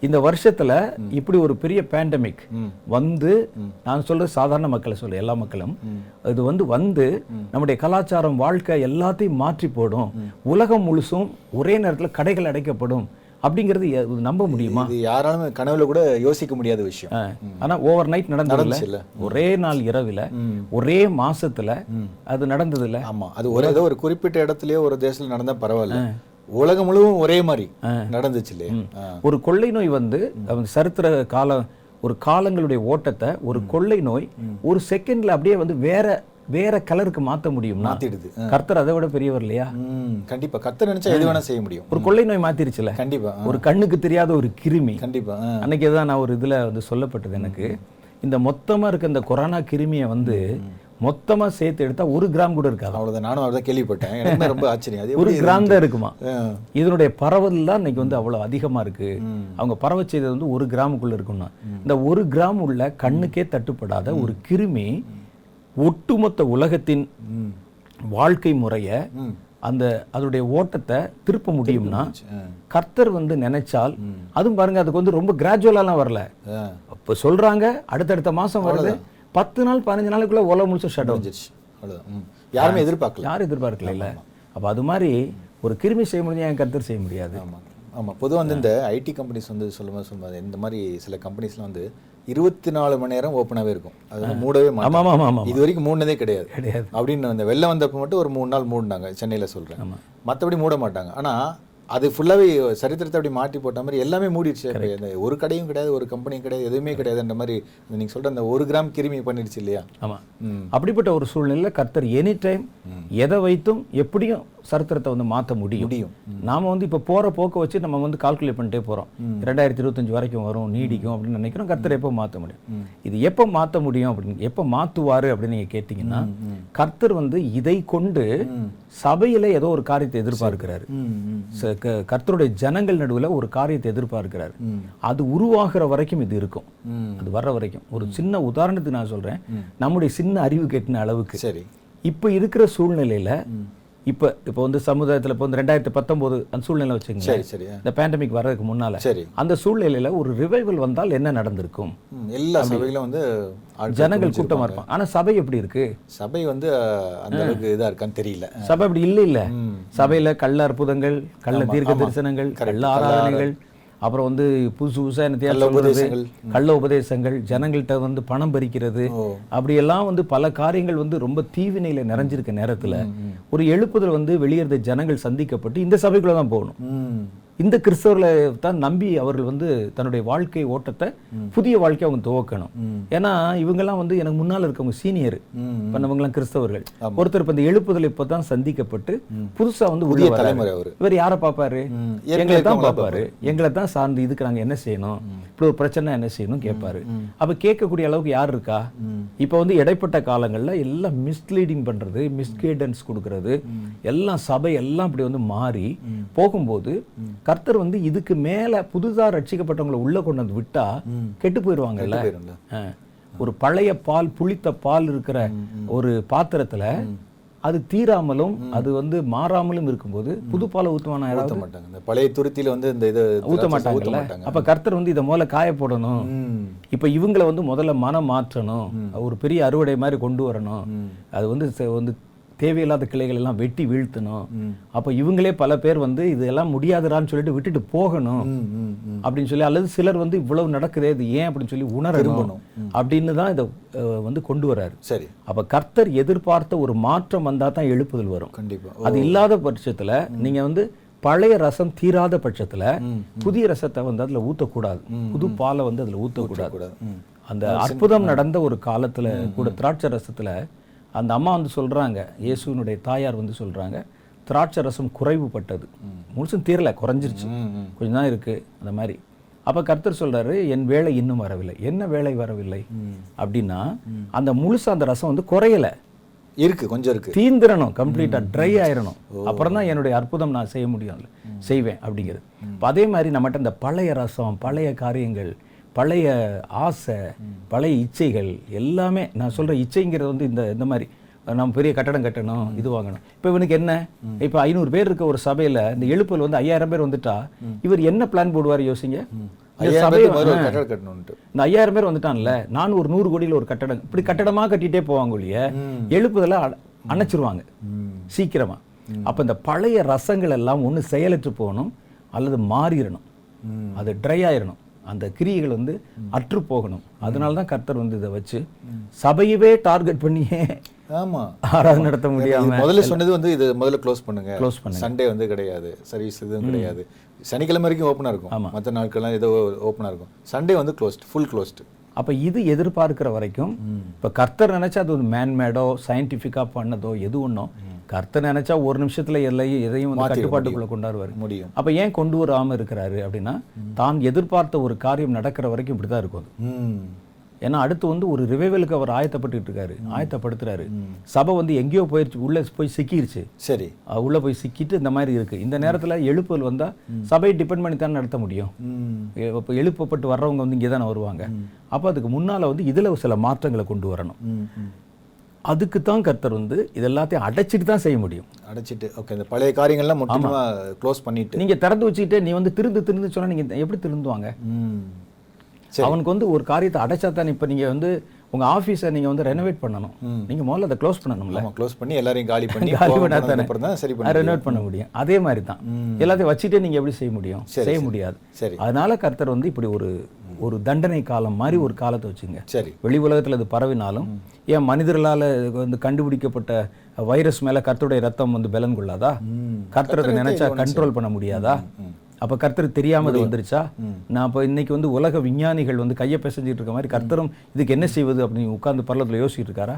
இந்த வருஷத்துல இப்படி ஒரு பெரிய பேண்டமிக் வந்து நான் சொல்றது சாதாரண மக்களை சொல்ல எல்லா மக்களும் இது வந்து வந்து நம்முடைய கலாச்சாரம் வாழ்க்கை எல்லாத்தையும் மாற்றி போடும் உலகம் முழுசும் ஒரே நேரத்துல கடைகள் அடைக்கப்படும். அப்படிங்கிறது நம்ப முடியுமா? யாராலும் கனவுல கூட யோசிக்க முடியாத விஷயம். ஆனா ஓவர் நைட் நடந்ததுல நடந்துச்சுல்ல. ஒரே நாள் இரவுல ஒரே மாசத்துல அது நடந்தது இல்ல ஆமா. அது ஒரு ஏதோ ஒரு குறிப்பிட்ட இடத்துலயோ ஒரு தேசத்துல நடந்தா பரவாயில்ல. உலகம் முழுவதும் ஒரே மாதிரி நடந்துச்சு இல்லையா. ஒரு கொள்ளை நோய் வந்து சரித்திர கால ஒரு காலங்களுடைய ஓட்டத்தை ஒரு கொள்ளை நோய் ஒரு செகண்ட்ல அப்படியே வந்து வேற வேற கலருக்கு மாத்த முடியும்னா மாத்திடுது. கர்த்தர் அதை விட பெரியவர் இல்லையா? கண்டிப்பா. கத்த நினைச்சா எது வேணா செய்ய முடியும். ஒரு கொள்ளை நோய் மாத்திருச்சுல? கண்டிப்பா. ஒரு கண்ணுக்கு தெரியாத ஒரு கிருமி. கண்டிப்பா. அன்னைக்கு தான் நான் ஒரு இதுல வந்து சொல்லப்பட்டது எனக்கு. இந்த மொத்தமா இருக்க இந்த கொரோனா கிருமியை வந்து மொத்தமா சேர்த்து எடுத்தா ஒரு கிராம் கூட இருக்காது. அவ்வளவுதான். நானும் அவ்வளவுதான் கேள்விப்பட்டேன். எனக்கு ரொம்ப ஆச்சரியம். ஒரு கிராம் தான் இருக்குமா. இதனுடைய பரவல் தான் இன்னைக்கு வந்து அவ்வளவு அதிகமா இருக்கு. அவங்க பரவ செய்தது வந்து ஒரு கிராமுக்குள்ள இருக்கும்னா. இந்த ஒரு கிராம் உள்ள கண்ணுக்கே தட்டுப்படாத ஒரு கிருமி ஒட்டுமொத்த உலகத்தின் வாழ்க்கை முறைய அந்த அதனுடைய ஓட்டத்தை திருப்ப முடியும்னா. கர்த்தர் வந்து நினைச்சால் அதுவும் பாருங்க அதுக்கு வந்து ரொம்ப கிராஜுவலாலாம் வரல. ஆ. அப்ப சொல்றாங்க அடுத்தடுத்த மாசம் வருது. பத்து நாள் பதினஞ்சு நாளுக்குள்ள உலகம் முழுசும் ஷட் ம். யாருமே எதிர்பார்க்கல. யாரும் எதிர்பார்க்கல இல்ல. அப்ப அது மாதிரி ஒரு கிருமி செய்ய முடிஞ்சா என் கர்த்தர் செய்ய முடியாது? ஆமா ஆமா. பொதுவா வந்து இந்த ஐடி கம்பெனிஸ் வந்து சொல்லும்போது சொல்லுவாங்க இந்த மாதிரி சில கம்பெனிஸ்லாம் வந்து இருபத்தி நாலு மணி நேரம் ஓப்பனாகவே இருக்கும். அது மூடவே ஆமா மாட்டாங்க ஆமா ஆமா. இது வரைக்கும் மூடினதே கிடையாது. கிடையாது. அப்படின்னு அந்த வெள்ளம் வந்தப்போ மட்டும் ஒரு மூணு நாள் மூடினாங்க. சென்னையில சொல்றேன். மத்தபடி மூட மாட்டாங்க. ஆனா அது ஃபுல்லாவே சரித்திரத்தை அப்படி மாட்டி போட்ட மாதிரி எல்லாமே மூடிடுச்சு. அப்ப இந்த ஒரு கடையும் கிடையாது ஒரு கம்பெனியும் கிடையாது எதுவுமே கிடையாதுன்ற மாதிரி இந்த நீங்க சொல்ற அந்த ஒரு கிராம் கிருமி பண்ணிடுச்சு இல்லையா? ஆமா. ம். அப்படிப்பட்ட ஒரு சூழ்நிலையில கர்த்தர் எனி டைம் எதை வைத்தும் எப்படியும் சரித்திரத்தை வந்து மாத்த முடியும். முடியும். நாம வந்து இப்ப போற போக்க வச்சு நம்ம வந்து கால்குலேட் பண்ணிட்டே போறோம். ரெண்டாயிரத்தி இருபத்தஞ்சு வரைக்கும் வரும் நீடிக்கும் அப்படின்னு நினைக்கிறோம். கர்த்தர் எப்போ மாத்த முடியும்? இது எப்போ மாத்த முடியும் அப்படின்னு எப்போ மாத்துவாரு அப்படின்னு நீங்க கேட்டீங்கன்னா கர்த்தர் வந்து இதை கொண்டு சபையில ஏதோ ஒரு காரியத்தை எதிர்பார்க்கிறாரு. கர்த்தருடைய ஜனங்கள் நடுவுல ஒரு காரியத்தை எதிர்பார்க்கிறாரு. அது உருவாகிற வரைக்கும் இது இருக்கும். அது வர்ற வரைக்கும். ஒரு சின்ன உதாரணத்துக்கு நான் சொல்றேன். நம்முடைய சின்ன அறிவு கெட்டின அளவுக்கு. சரி. இப்ப இருக்கிற சூழ்நிலையில இப்ப இப்ப வந்து சமுதாயத்துல இப்ப வந்து ரெண்டாயிரத்தி பத்தொன்பது அந்த சூழ்நிலை வச்சுங்க சரி சரி. இந்த பேண்டமிக் வர்றதுக்கு முன்னால சரி. அந்த சூழ்நிலையில ஒரு ரிவைவல் வந்தால் என்ன நடந்திருக்கும்? எல்லா சபைகளும் வந்து ஜனங்கள் கூட்டமா இருப்பாங்க. ஆனா சபை எப்படி இருக்கு? சபை வந்து அந்த அளவுக்கு இதா இருக்கான்னு தெரியல. சபை அப்படி இல்ல இல்ல. சபையில கள்ள அற்புதங்கள் கள்ள தீர்க்க தரிசனங்கள் கள்ள ஆராதனைகள் அப்புறம் வந்து புதுசு புதுசா என்ன சொல்றது? உபதேசங்கள். கள்ள உபதேசங்கள் ஜனங்கள்கிட்ட வந்து பணம் பறிக்கிறது. அப்படியெல்லாம் வந்து பல காரியங்கள் வந்து ரொம்ப தீவினையில நிறைஞ்சிருக்க நேரத்துல ஒரு எழுப்புதல் வந்து வெளியேறத ஜனங்கள் சந்திக்கப்பட்டு இந்த சபைக்குள்ள தான் போகணும் இந்த கிறிஸ்தவர்களை தான் நம்பி அவர்கள் வந்து தன்னுடைய வாழ்க்கை ஓட்டத்தை புதிய வாழ்க்கையை அவங்க துவக்கணும். ஏன்னா இவங்கெல்லாம் வந்து எனக்கு முன்னால் இருக்கவங்க சீனியர். ம். பண்ணவங்கலாம் கிறிஸ்தவர்கள். ஒருத்தர் இப்ப இந்த எழுப்புதல் இப்பதான் சந்திக்கப்பட்டு புதுசா வந்து புதிய. தலைமுறை இவர் யாரை பார்ப்பாரு. எங்களை தான் பார்ப்பாரு. எங்களை தான் சார்ந்து இதுக்கு நாங்க என்ன செய்யணும்? இப்படி ஒரு பிரச்சனை என்ன செய்யணும் கேட்பாரு. அப்ப கேட்கக்கூடிய அளவுக்கு யார் இருக்கா? இப்ப வந்து இடைப்பட்ட காலங்கள்ல எல்லாம் மிஸ்லீடிங் பண்றது மிஸ்கைடன்ஸ் கொடுக்கறது எல்லாம் சபை எல்லாம் இப்படி வந்து மாறி போகும்போது கர்த்தர் வந்து இதுக்கு மேல புதுசா ரட்சிக்கப்பட்டவங்களை உள்ள கொண்டு வந்து விட்டா கெட்டு போயிடுவாங்கல்ல. ஒரு பழைய பால் புளித்த பால் இருக்கிற ஒரு பாத்திரத்துல அது தீராமலும் அது வந்து மாறாமலும் இருக்கும்போது புது பாலை ஊத்துவானா யாராவது? ஊத்த மாட்டாங்க. பழைய துருத்தியில வந்து இந்த இது ஊத்த மாட்டாங்கல்ல? மாட்டாங்க. அப்ப கர்த்தர் வந்து இதை முதல்ல காய போடணும். இப்ப இவங்களை வந்து முதல்ல மனம் மாற்றணும் ஒரு பெரிய அறுவடை மாதிரி கொண்டு வரணும். அது வந்து வந்து தேவையில்லாத கிளைகள் எல்லாம் வெட்டி வீழ்த்தணும். அப்ப இவங்களே பல பேர் வந்து இதெல்லாம் முடியாதுடான்னு சொல்லிட்டு விட்டுட்டு போகணும். அப்படின்னு சொல்லி அல்லது சிலர் வந்து இவ்வளவு நடக்குதே இது ஏன் அப்படின்னு சொல்லி உணரணும். அப்படின்னு தான் இதை வந்து கொண்டு வராரு. சரி. அப்ப கர்த்தர் எதிர்பார்த்த ஒரு மாற்றம் வந்தா தான் எழுப்புதல் வரும். கண்டிப்பா. அது இல்லாத பட்சத்துல நீங்க வந்து பழைய ரசம் தீராத பட்சத்துல புதிய ரசத்தை வந்து அதுல ஊத்தக்கூடாது. புது பாலை வந்து அதுல ஊத்தக்கூடாது. கூடாது ம். அந்த அற்புதம் நடந்த ஒரு காலத்துல கூட திராட்சை ரசத்துல அந்த அம்மா வந்து சொல்றாங்க இயேசுவினுடைய தாயார் வந்து சொல்றாங்க திராட்சை ரசம் குறைவுபட்டது. முழுசும் தீரல குறைஞ்சிருச்சு. கொஞ்சம் தான் இருக்கு அந்த மாதிரி. அப்ப கர்த்தர் சொல்றாரு என் வேலை இன்னும் வரவில்லை. என்ன வேலை வரவில்லை? அப்படின்னா அந்த முழுசா அந்த ரசம் வந்து குறையல. இருக்கு கொஞ்சம் இருக்கு. தீந்துரணும் கம்ப்ளீட்டா ட்ரை ஆயிரணும். அப்புறம் தான் என்னுடைய அற்புதம் நான் செய்ய முடியும். செய்வேன் அப்படிங்கிறது. அப்ப அதே மாதிரி நம்மகிட்ட இந்த பழைய ரசம் பழைய காரியங்கள் பழைய ஆசை பழைய இச்சைகள் எல்லாமே நான் சொல்ற இச்சைங்கிறது வந்து இந்த இந்த மாதிரி. நம்ம பெரிய கட்டடம் கட்டணும் இது வாங்கணும். இப்போ இவனுக்கு என்ன? இப்போ ஐநூறு பேர் இருக்க ஒரு சபையில இந்த எழுப்புல வந்து ஐயாயிரம் பேர் வந்துட்டா இவர் என்ன பிளான் போடுவார் யோசிங்க? இந்த ஐயாயிரம் பேர் வந்துட்டான்ல நான் ஒரு நூறு கோடியில் ஒரு கட்டடம் இப்படி கட்டடமா கட்டிட்டே போவாங்க ஒழிய எழுப்புதல அணைச்சிருவாங்க சீக்கிரமா. அப்ப இந்த பழைய ரசங்கள் எல்லாம் ஒண்ணு செயலற்று போகணும் அல்லது மாறிடணும். அது ட்ரை ஆயிரணும் அந்த கிரியைகள் வந்து அற்று போகணும். அதனால தான் கர்த்தர் வந்து இதை வச்சு சபையவே டார்கெட் பண்ணியே ஆமா. ஆராதனை நடத்த முடியாம முதல்ல சொன்னது வந்து இது முதல்ல க்ளோஸ் பண்ணுங்க. Close பண்ணுங்க. சண்டே வந்து கிடையாது. சர்வீஸ் எதுவும் கிடையாது. சனிக்கிழமை வரைக்கும் ஓப்பனா இருக்கும். மற்ற நாட்கள்லாம் ஏதோ ஓப்பனா இருக்கும். சண்டே வந்து க்ளோஸ்ட் ஃபுல் க்ளோஸ்ட் அப்ப இது எதிர்பார்க்கிற வரைக்கும் இப்ப கர்த்தர் நினைச்சா அது ஒரு மேன்மேடோ சயின்டிஃபிக்கா பண்ணதோ எது ஒண்ணும் கர்த்தர் நினைச்சா ஒரு நிமிஷத்துல எல்லையும் எதையும் வந்து கட்டுப்பாட்டுக்குள்ள கொண்டாடுவார் முடியும். அப்ப ஏன் கொண்டு வராம இருக்கிறாரு அப்படின்னா தான் எதிர்பார்த்த ஒரு காரியம் நடக்கிற வரைக்கும் இப்படிதான் இருக்கும் அது. ம். ஏன்னா அடுத்து வந்து ஒரு ரிவைவலுக்கு அவர் ஆயத்தப்பட்டுட்டு இருக்காரு ஆயத்தப்படுத்துறாரு. சபை வந்து எங்கேயோ போயிருச்சு உள்ள போய் சிக்கிருச்சு. சரி. உள்ள போய் சிக்கிட்டு இந்த மாதிரி இருக்கு. இந்த நேரத்துல எழுப்புதல் வந்தா சபையை டிபெண்ட் பண்ணி தானே நடத்த முடியும். இப்போ எழுப்பப்பட்டு வர்றவங்க வந்து இங்கே தானே வருவாங்க. அப்போ அதுக்கு முன்னால வந்து இதுல சில மாற்றங்களை கொண்டு வரணும். அதுக்கு தான் கர்த்தர் வந்து இது எல்லாத்தையும் அடைச்சிட்டு தான் செய்ய முடியும். அடைச்சிட்டு ஓகே இந்த பழைய காரியங்கள்லாம் முற்றிலுமா க்ளோஸ் பண்ணிட்டு. நீங்க திறந்து வச்சுக்கிட்டே நீ வந்து திருந்து திருந்து சொன்னா நீங்க எப்படி திருந்துவாங்க? அவனுக்கு வந்து ஒரு காரியத்தை அடைச்சா தான் இப்போ நீங்க வந்து உங்க ஆஃபீஸை நீங்க வந்து ரெனோவேட் பண்ணணும். நீங்க முதல்ல அதை க்ளோஸ் பண்ணணும்ல. க்ளோஸ் பண்ணி எல்லாரையும் காலி பண்ணி <laughs> காலி போக பண்ணா போனதுக்கு தானே சரி பண்ணி ரெனோவேட் பண்ண முடியும். அதே மாதிரி தான் எல்லாத்தையும் வச்சுட்டே நீங்க எப்படி செய்ய முடியும்? செய்ய முடியாது. சரி. அதனால கர்த்தர் வந்து இப்படி ஒரு ஒரு தண்டனை காலம் மாதிரி ஒரு காலத்தை வச்சுங்க. சரி. வெளி உலகத்துல இது பரவினாலும் ஏன் மனிதர்களால வந்து கண்டுபிடிக்கப்பட்ட வைரஸ் மேல கர்த்தருடைய ரத்தம் வந்து பலன் கொள்ளாதா? கர்த்தரை நினைச்சா கண்ட்ரோல் பண்ண முடியாதா? அப்ப கர்த்தருக்கு தெரியாம இது வந்துருச்சா? நான் அப்ப இன்னைக்கு வந்து உலக விஞ்ஞானிகள் வந்து கையை பிசைஞ்சிட்டு இருக்க மாதிரி கர்த்தரும் இதுக்கு என்ன செய்வது அப்படின்னு உட்கார்ந்து பரலத்துல யோசிச்சுட்டு இருக்காரா?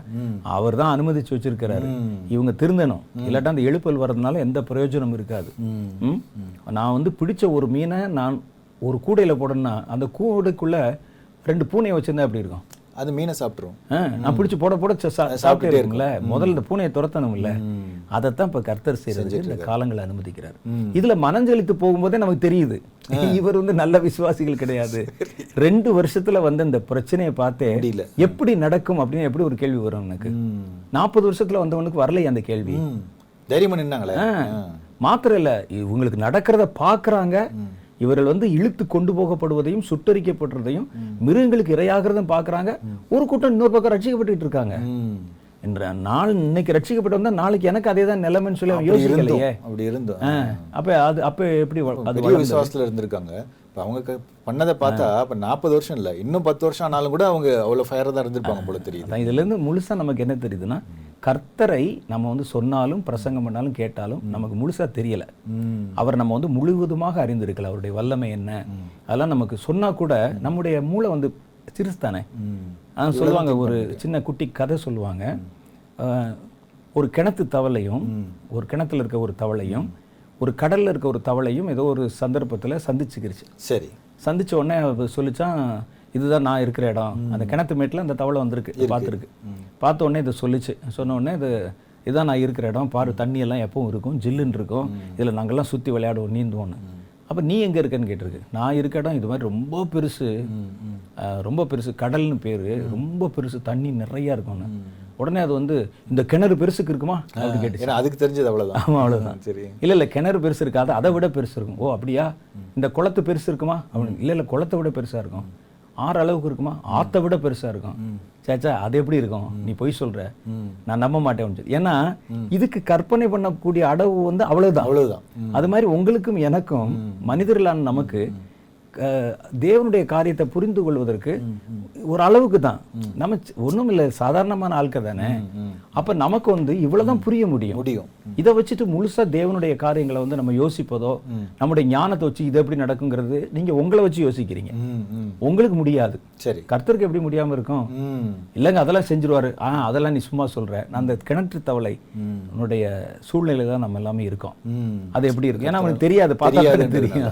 அவர் தான் அனுமதிச்சு வச்சிருக்கிறாரு. இவங்க திருந்தணும். இல்லாட்டா அந்த எழுப்பல் வர்றதுனால எந்த பிரயோஜனம் இருக்காது? நான் வந்து பிடிச்ச ஒரு மீனை நான் ஒரு கூடையில போடணும்னா அந்த கூடைக்குள்ள ரெண்டு பூனையை வச்சிருந்தா எப்படி இருக்கும்? அது மீனை சாப்பிட்ரும் ஆ, நான் பிடிச்சி போட போட சாப்பிட்டே இருக்கும்ல? முதல்ல இந்த பூனையை துரத்தணும்ல? அதைத்தான் இப்ப கர்த்தர் செய்யறது இந்த காலங்களை அனுமதிக்கிறார். இதுல மனஞ்செலுத்து போகும்போதே நமக்கு தெரியுது. <laughs> இவர் வந்து நல்ல விசுவாசிகள் கிடையாது. ரெண்டு வருஷத்துல வந்து இந்த பிரச்சனையை பார்த்தே. எப்படி நடக்கும் அப்படின்னு எப்படி ஒரு கேள்வி வரும் எனக்கு. நாற்பது வருஷத்துல வந்தவனுக்கு வரலையே அந்த கேள்வி. தைரியமா நின்னாங்களே. மாத்திரம் இல்ல இவங்களுக்கு நடக்கிறத பார்க்கறாங்க இவர்கள் வந்து இழுத்து கொண்டு போகப்படுவதையும் சுட்டரிக்கப்படுறதையும் மிருகங்களுக்கு இரையாகிறதும் பாக்குறாங்க ஒரு கூட்டம் இன்னொரு பக்கம் ரட்சிக்கப்பட்டுட்டு இருக்காங்க. என்ற நாள் இன்னைக்கு ரட்சிக்கப்பட்டு வந்தா நாளைக்கு எனக்கு அதே தான் நிலைமைன்னு சொல்லி அவன் யோசிக்கலையே. அப்படி இருந்தோம். அப்ப அது அப்ப எப்படி அது விசுவாசத்துல இருந்திருக்காங்க. இப்போ அவங்க பண்ணதை பார்த்தா இப்போ நாற்பது வருஷம் இல்ல இன்னும் பத்து வருஷம் ஆனாலும் கூட அவங்க அவ்வளவு ஃபயரா தான் இருந்திருப்பாங்க போல தெரியுது. அதான் இதுல இருந்து முழுசா நமக்கு என்ன தெரியுதுன்னா கர்த்தரை நம்ம வந்து சொன்னாலும் பிரசங்கம் பண்ணாலும் கேட்டாலும் நமக்கு முழுசா தெரியல. அவர் நம்ம வந்து முழுவதுமாக அறிந்திருக்கல அவருடைய வல்லமை என்ன. அதெல்லாம் நமக்கு சொன்னா கூட நம்முடைய மூளை வந்து சிறுசு தானே. சொல்லுவாங்க ஒரு சின்ன குட்டி கதை சொல்லுவாங்க. ஒரு கிணத்து தவளையும் ஒரு கிணத்துல இருக்க ஒரு தவளையும் ஒரு கடல்ல இருக்க ஒரு தவளையும் ஏதோ ஒரு சந்தர்ப்பத்துல சந்திச்சுக்கிருச்சு. சரி. சந்திச்ச உடனே சொல்லிச்சான் இதுதான் நான் இருக்கிற இடம். அந்த கிணத்து மேட்டில் அந்த தவளை வந்திருக்கு பார்த்துருக்கு பார்த்த உடனே இதை சொல்லிச்சு. சொன்ன உடனே இது இதான் நான் இருக்கிற இடம். பாரு தண்ணி எல்லாம் எப்பவும் இருக்கும். ஜில்லுன்னு இருக்கும். இதுல நாங்கெல்லாம் சுத்தி விளையாடுவோம் நீந்துவோன்னு அப்ப நீ எங்க இருக்கேன்னு கேட்டிருக்கு. நான் இருக்க இடம் இது மாதிரி ரொம்ப பெருசு ரொம்ப பெருசு கடல்னு பேரு ரொம்ப பெருசு தண்ணி நிறைய இருக்கும்னு. உடனே அது வந்து இந்த கிணறு பெருசுக்கு இருக்குமா? அப்படி ஏன்னா அதுக்கு தெரிஞ்சது அவ்வளவுதான். ஆமா அவ்வளவுதான். சரி. இல்ல இல்ல கிணறு பெருசு இருக்காது அதை விட பெருசு இருக்கும். ஓ அப்படியா? இந்த குளத்து பெருசு இருக்குமா? அப்படின்னு. இல்ல இல்ல குளத்தை விட பெருசா இருக்கும். ஆறு அளவுக்கு இருக்குமா? ஆத்தை விட பெருசா இருக்கும். சேச்சா அது எப்படி இருக்கும்? நீ பொய் சொல்ற. நான் நம்ப மாட்டேன். ஏன்னா இதுக்கு கற்பனை பண்ணக்கூடிய அடவு வந்து அவ்வளவுதான். அவ்வளவுதான். அது மாதிரி உங்களுக்கும் எனக்கும் மனிதர்களான நமக்கு தேவனுடைய காரியத்தை புரிந்து கொள்வதற்கு ஒரு அளவுக்கு தான். நம்ம ஒண்ணும் இல்லை சாதாரணமான ஆட்கள் தானே? அப்ப நமக்கு வந்து இவ்வளவுதான் புரிய முடியும். முடியும். இதை வச்சுட்டு முழுசா தேவனுடைய காரியங்களை வந்து நம்ம யோசிப்பதோ நம்முடைய ஞானத்தை வச்சு இது எப்படி நடக்குங்கிறது நீங்க உங்களை வச்சு யோசிக்கிறீங்க. உங்களுக்கு முடியாது. சரி. கர்த்தருக்கு எப்படி முடியாம இருக்கும்? இல்லைங்க அதெல்லாம் செஞ்சிருவாரு. ஆ அதெல்லாம் நீ சும்மா சொல்ற. நான் அந்த கிணற்று தவளை உன்னுடைய சூழ்நிலை தான் நம்ம எல்லாமே இருக்கோம். அது எப்படி இருக்கு ஏன்னா அவனுக்கு தெரியாது பார்த்தா தெரியும்.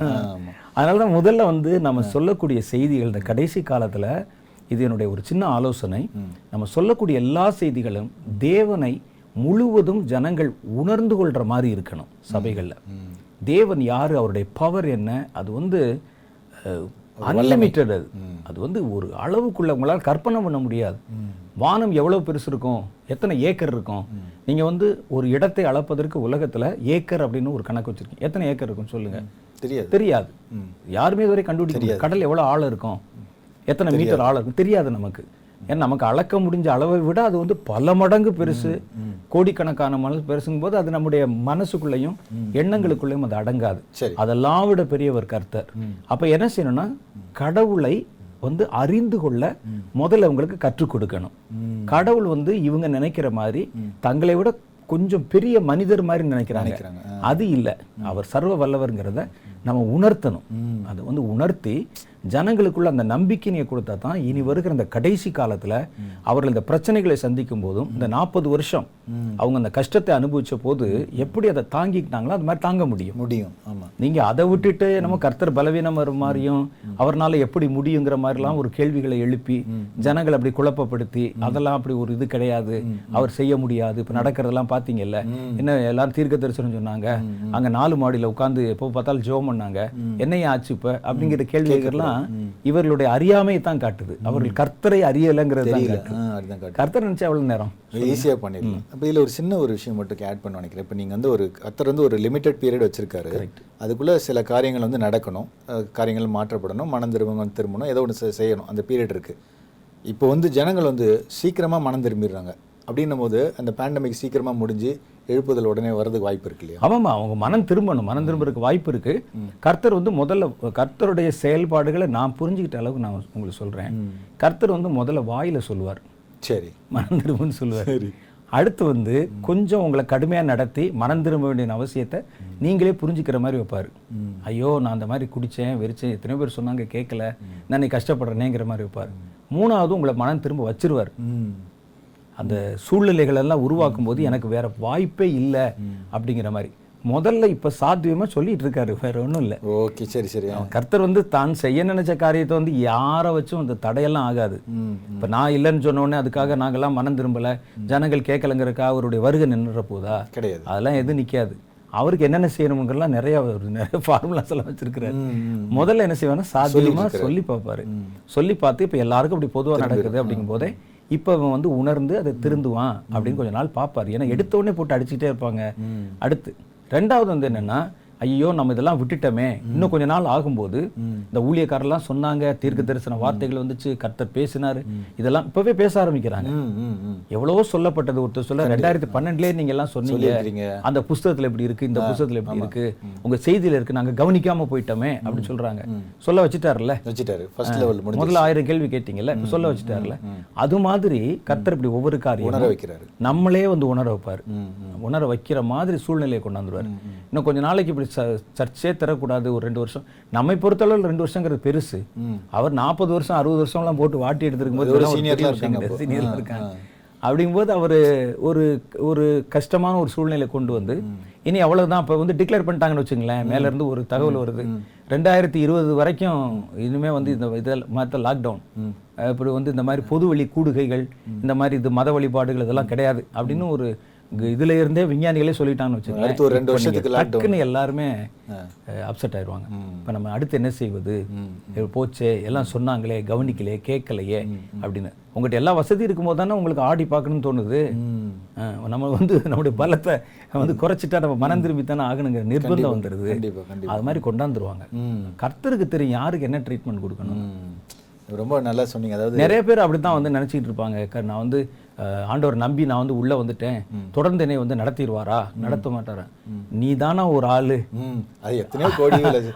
அதனால தான் முதல்ல வந்து நம்ம சொல்லக்கூடிய செய்திகள் இந்த கடைசி காலத்துல இது என்னுடைய ஒரு சின்ன ஆலோசனை. நம்ம சொல்லக்கூடிய எல்லா செய்திகளும் தேவனை முழுவதும் ஜனங்கள் உணர்ந்து கொள்ற மாதிரி இருக்கணும் சபைகள்ல. தேவன் யாரு அவருடைய பவர் என்ன அது வந்து அன்லிமிட்டட் அது. அது வந்து ஒரு அளவுக்குள்ள உங்களால் கற்பனை பண்ண முடியாது. வானம் எவ்வளவு பெருசு இருக்கும் எத்தனை ஏக்கர் இருக்கும். நீங்க வந்து ஒரு இடத்தை அளப்பதற்கு உலகத்துல ஏக்கர் அப்படின்னு ஒரு கணக்கு வச்சிருக்கீங்க. எத்தனை ஏக்கர் இருக்கும் சொல்லுங்க. தெரியாது. தெரியாது. யாருமே இதுவரை கண்டுபிடிக்க. கடல் எவ்வளவு ஆழம் இருக்கும்? எத்தனை மீட்டர் ஆழம் இருக்கும்? தெரியாது நமக்கு. ஏன்னா நமக்கு அளக்க முடிஞ்ச அளவை விட அது வந்து பல மடங்கு பெருசு. கோடிக்கணக்கான மனசு பெருசுங்கும் போது அது நம்முடைய மனசுக்குள்ளேயும் எண்ணங்களுக்குள்ளேயும் அது அடங்காது. அதெல்லாம் விட பெரியவர் கர்த்தர். அப்ப என்ன செய்யணும்னா கடவுளை வந்து அறிந்து கொள்ள முதல்ல உங்களுக்கு கற்றுக் கொடுக்கணும். கடவுள் வந்து இவங்க நினைக்கிற மாதிரி தங்களை விட கொஞ்சம் பெரிய மனிதர் மாதிரி நினைக்கிறாங்க. அது இல்ல. அவர் சர்வ வல்லவர்ங்கிறத நம்ம உணர்த்தணும். அதை வந்து உணர்த்தி ஜனங்களுக்குள்ள அந்த நம்பிக்கையை கொடுத்தா தான் இனி வருகிற இந்த கடைசி காலத்துல அவர்கள் இந்த பிரச்சனைகளை சந்திக்கும் போதும் இந்த நாற்பது வருஷம் அவங்க அந்த கஷ்டத்தை அனுபவிச்ச போது எப்படி அதை தாங்கிக்கிட்டாங்களோ அது மாதிரி தாங்க முடியும். முடியும். ஆமா. நீங்க அதை விட்டுட்டு நம்ம கர்த்தர் பலவீனம் வரும் மாதிரியும் அவர்னால எப்படி முடியுங்கிற மாதிரிலாம் ஒரு கேள்விகளை எழுப்பி ஜனங்களை அப்படி குழப்பப்படுத்தி அதெல்லாம் அப்படி ஒரு இது கிடையாது. அவர் செய்ய முடியாது. இப்ப நடக்கிறதெல்லாம் பாத்தீங்கல்ல என்ன எல்லாரும் தீர்க்க தரிசனம் சொன்னாங்க. அங்க நாலு மாடியில உட்கார்ந்து எப்போ பார்த்தாலும் ஜெபம் பண்ணாங்க. என்னைய ஆச்சு இப்ப? அப்படிங்கிற கேள்விகள்லாம் இவர்களுடைய அறியாமையை தான் காட்டுது. அவர்கள் கர்த்தரை அறியலைங்கிறது கர்த்தர் நினைச்சா எவ்வளவு நேரம்? ஈஸியாக பண்ணிடலாம். அப்போ இதில் ஒரு சின்ன ஒரு விஷயம் மட்டும் ஆட் பண்ண நினைக்கிறேன். இப்போ நீங்கள் வந்து ஒரு கத்தர் வந்து ஒரு லிமிட்டட் பீரியட் வச்சிருக்காரு. அதுக்குள்ளே சில காரியங்கள் வந்து நடக்கணும். காரியங்கள் மாற்றப்படணும். மனம் திரும்பணும் திரும்பணும். ஏதோ ஒன்று செய்யணும். அந்த பீரியட் இருக்குது இப்போ வந்து ஜனங்கள் வந்து சீக்கிரமாக மனம் திரும்பிடுறாங்க. அப்படின்னும் போது அந்த பேண்டமிக் சீக்கிரமாக முடிஞ்சு எழுப்புதல் உடனே வரதுக்கு வாய்ப்பு இருக்கு இல்லையா? ஆமாம்மா அவங்க மனம் திரும்பணும். மனம் திரும்புறதுக்கு வாய்ப்பு இருக்கு. கர்த்தர் வந்து முதல்ல கர்த்தருடைய செயல்பாடுகளை நான் புரிஞ்சுக்கிட்ட அளவுக்கு நான் உங்களுக்கு சொல்றேன். கர்த்தர் வந்து முதல்ல வாயில சொல்லுவார். சரி. மனம் திரும்புன்னு சொல்லுவார். அடுத்து வந்து கொஞ்சம் உங்களை கடுமையா நடத்தி மனம் திரும்ப வேண்டிய அவசியத்தை நீங்களே புரிஞ்சுக்கிற மாதிரி வைப்பாரு. ஐயோ நான் அந்த மாதிரி குடிச்சேன் வெறிச்சேன் எத்தனை பேர் சொன்னாங்க கேட்கல. நான் நீ கஷ்டப்படுறேனேங்கிற மாதிரி வைப்பாரு. மூணாவது உங்களை மனம் திரும்ப வச்சிருவார். அந்த சூழ்நிலைகள் எல்லாம் உருவாக்கும் போது எனக்கு வேற வாய்ப்பே இல்லை அப்படிங்கிற மாதிரி. முதல்ல இப்ப சாத்தியமா சொல்லிட்டு இருக்காரு வேற ஒண்ணும் இல்லை. ஓகே சரி சரி. கர்த்தர் வந்து தான் செய்ய நினைச்ச காரியத்தை வந்து யாரை வச்சும் அந்த தடையெல்லாம் ஆகாது. இப்ப நான் இல்லைன்னு சொன்ன உடனே அதுக்காக நாங்கெல்லாம் மனம் திரும்பல. ஜனங்கள் கேட்கலங்கிறதுக்காக அவருடைய வருகை நின்றுற போதா? கிடையாது. அதெல்லாம் எதுவும் நிக்காது. அவருக்கு என்னென்ன செய்யணுங்கிறலாம் நிறைய நிறைய ஃபார்முலாஸ் எல்லாம் வச்சிருக்கிறாரு. முதல்ல என்ன செய்வானா சாத்தியமா சொல்லி பார்ப்பாரு. சொல்லி பார்த்து இப்ப எல்லாருக்கும் அப்படி பொதுவா நடக்குது அப்படிங்கும் போதே இப்ப அவன் வந்து உணர்ந்து அதை திருந்துவான் அப்படின்னு கொஞ்ச நாள் பார்ப்பாரு. ஏன்னா எடுத்த உடனே போட்டு அடிச்சுட்டே இருப்பாங்க. அடுத்து ரெண்டாவது வந்து என்னன்னா ஐயோ நம்ம இதெல்லாம் விட்டுட்டோமே. இன்னும் கொஞ்ச நாள் ஆகும்போது இந்த ஊழியக்காரெல்லாம் சொன்னாங்க தீர்க்க தரிசன வார்த்தைகள் வந்துச்சு கர்த்தர் பேசினாரு. இதெல்லாம் இப்பவே பேச ஆரம்பிக்கிறாங்க. எவ்வளவோ சொல்லப்பட்டது ஒருத்தர் சொல்ல ரெண்டாயிரத்தி பன்னெண்டுலயே நீங்க எல்லாம் சொன்னீங்க. அந்த புஸ்தகத்துல இப்படி இருக்கு இந்த புஸ்தகத்துல இப்படி இருக்கு உங்க செய்தியில இருக்கு நாங்க கவனிக்காம போயிட்டோமே அப்படின்னு சொல்றாங்க. சொல்ல வச்சுட்டாருல்ல? வச்சுட்டாரு. முதல்ல ஆயிரம் கேள்வி கேட்டீங்கல்ல சொல்ல வச்சுட்டாருல அது மாதிரி கர்த்தர் இப்படி ஒவ்வொரு உணர காரியம் வைக்கிறாரு. நம்மளே வந்து உணர வைப்பாரு. உணர வைக்கிற மாதிரி சூழ்நிலையை கொண்டாந்துருவாரு இன்னும் கொஞ்ச நாளைக்கு இப்படி சர்ச்சே தரக்கூடாது ஒரு ரெண்டு வருஷம். நம்மை பொறுத்தளவு ரெண்டு வருஷங்கிறது பெருசு. அவர் நாற்பது வருஷம் அறுபது வருஷம்லாம் போட்டு வாட்டி எடுத்திருக்கும் போது இருக்காங்க. அப்படிங்கும்போது அவர் ஒரு ஒரு கஷ்டமான ஒரு சூழ்நிலை கொண்டு வந்து இனி அவ்வளவுதான். இப்போ வந்து டிக்ளேர் பண்ணிட்டாங்கன்னு வச்சுங்களேன் மேல இருந்து ஒரு தகவல் வருது. ரெண்டாயிரத்தி இருபது வரைக்கும் இனிமே வந்து இந்த இதில் மற்ற லாக்டவுன் இப்படி வந்து இந்த மாதிரி பொது வழி கூடுகைகள் இந்த மாதிரி இது மத வழிபாடுகள் இதெல்லாம் கிடையாது. அப்படின்னு ஒரு இதுல இருந்தே விஞ்ஞானிகளே சொல்லிட்டாங்கன்னு வச்சுக்கோங்களேன் அடுத்து ஒரு ரெண்டு வருஷத்துக்கு. டக்குன்னு எல்லாருமே அப்செட் ஆயிடுவாங்க. இப்போ நம்ம அடுத்து என்ன செய்வது? போச்சே எல்லாம் சொன்னாங்களே கவனிக்கலையே கேட்கலையே அப்படின்னு. உங்கள்கிட்ட எல்லா வசதி இருக்கும்போது தானே உங்களுக்கு ஆடி பார்க்கணும்னு தோணுது. நம்ம வந்து நம்முடைய பலத்தை வந்து குறைச்சிட்டா நம்ம மனம் திரும்பி தானே ஆகணுங்கிற நிர்பந்தம் வந்துடுது அது மாதிரி கொண்டாந்துருவாங்க. கர்த்தருக்கு தெரியும் யாருக்கு என்ன ட்ரீட்மெண்ட் கொடுக்கணும். ரொம்ப நல்லா சொன்னீங்க. அதாவது நிறைய பேர் அப்படித்தான் வந்து நினைச்சிட்டு இருப்பாங்க. "க- நான் வந்து ஆண்டவர் நம்பி நான் வந்து உள்ள வந்துட்டேன். தொடர்ந்து என்னை வந்து நடத்திடுவாரா? நடத்த மாட்டாரா? நீ தானா ஒரு ஆளு? அது எத்தனையோ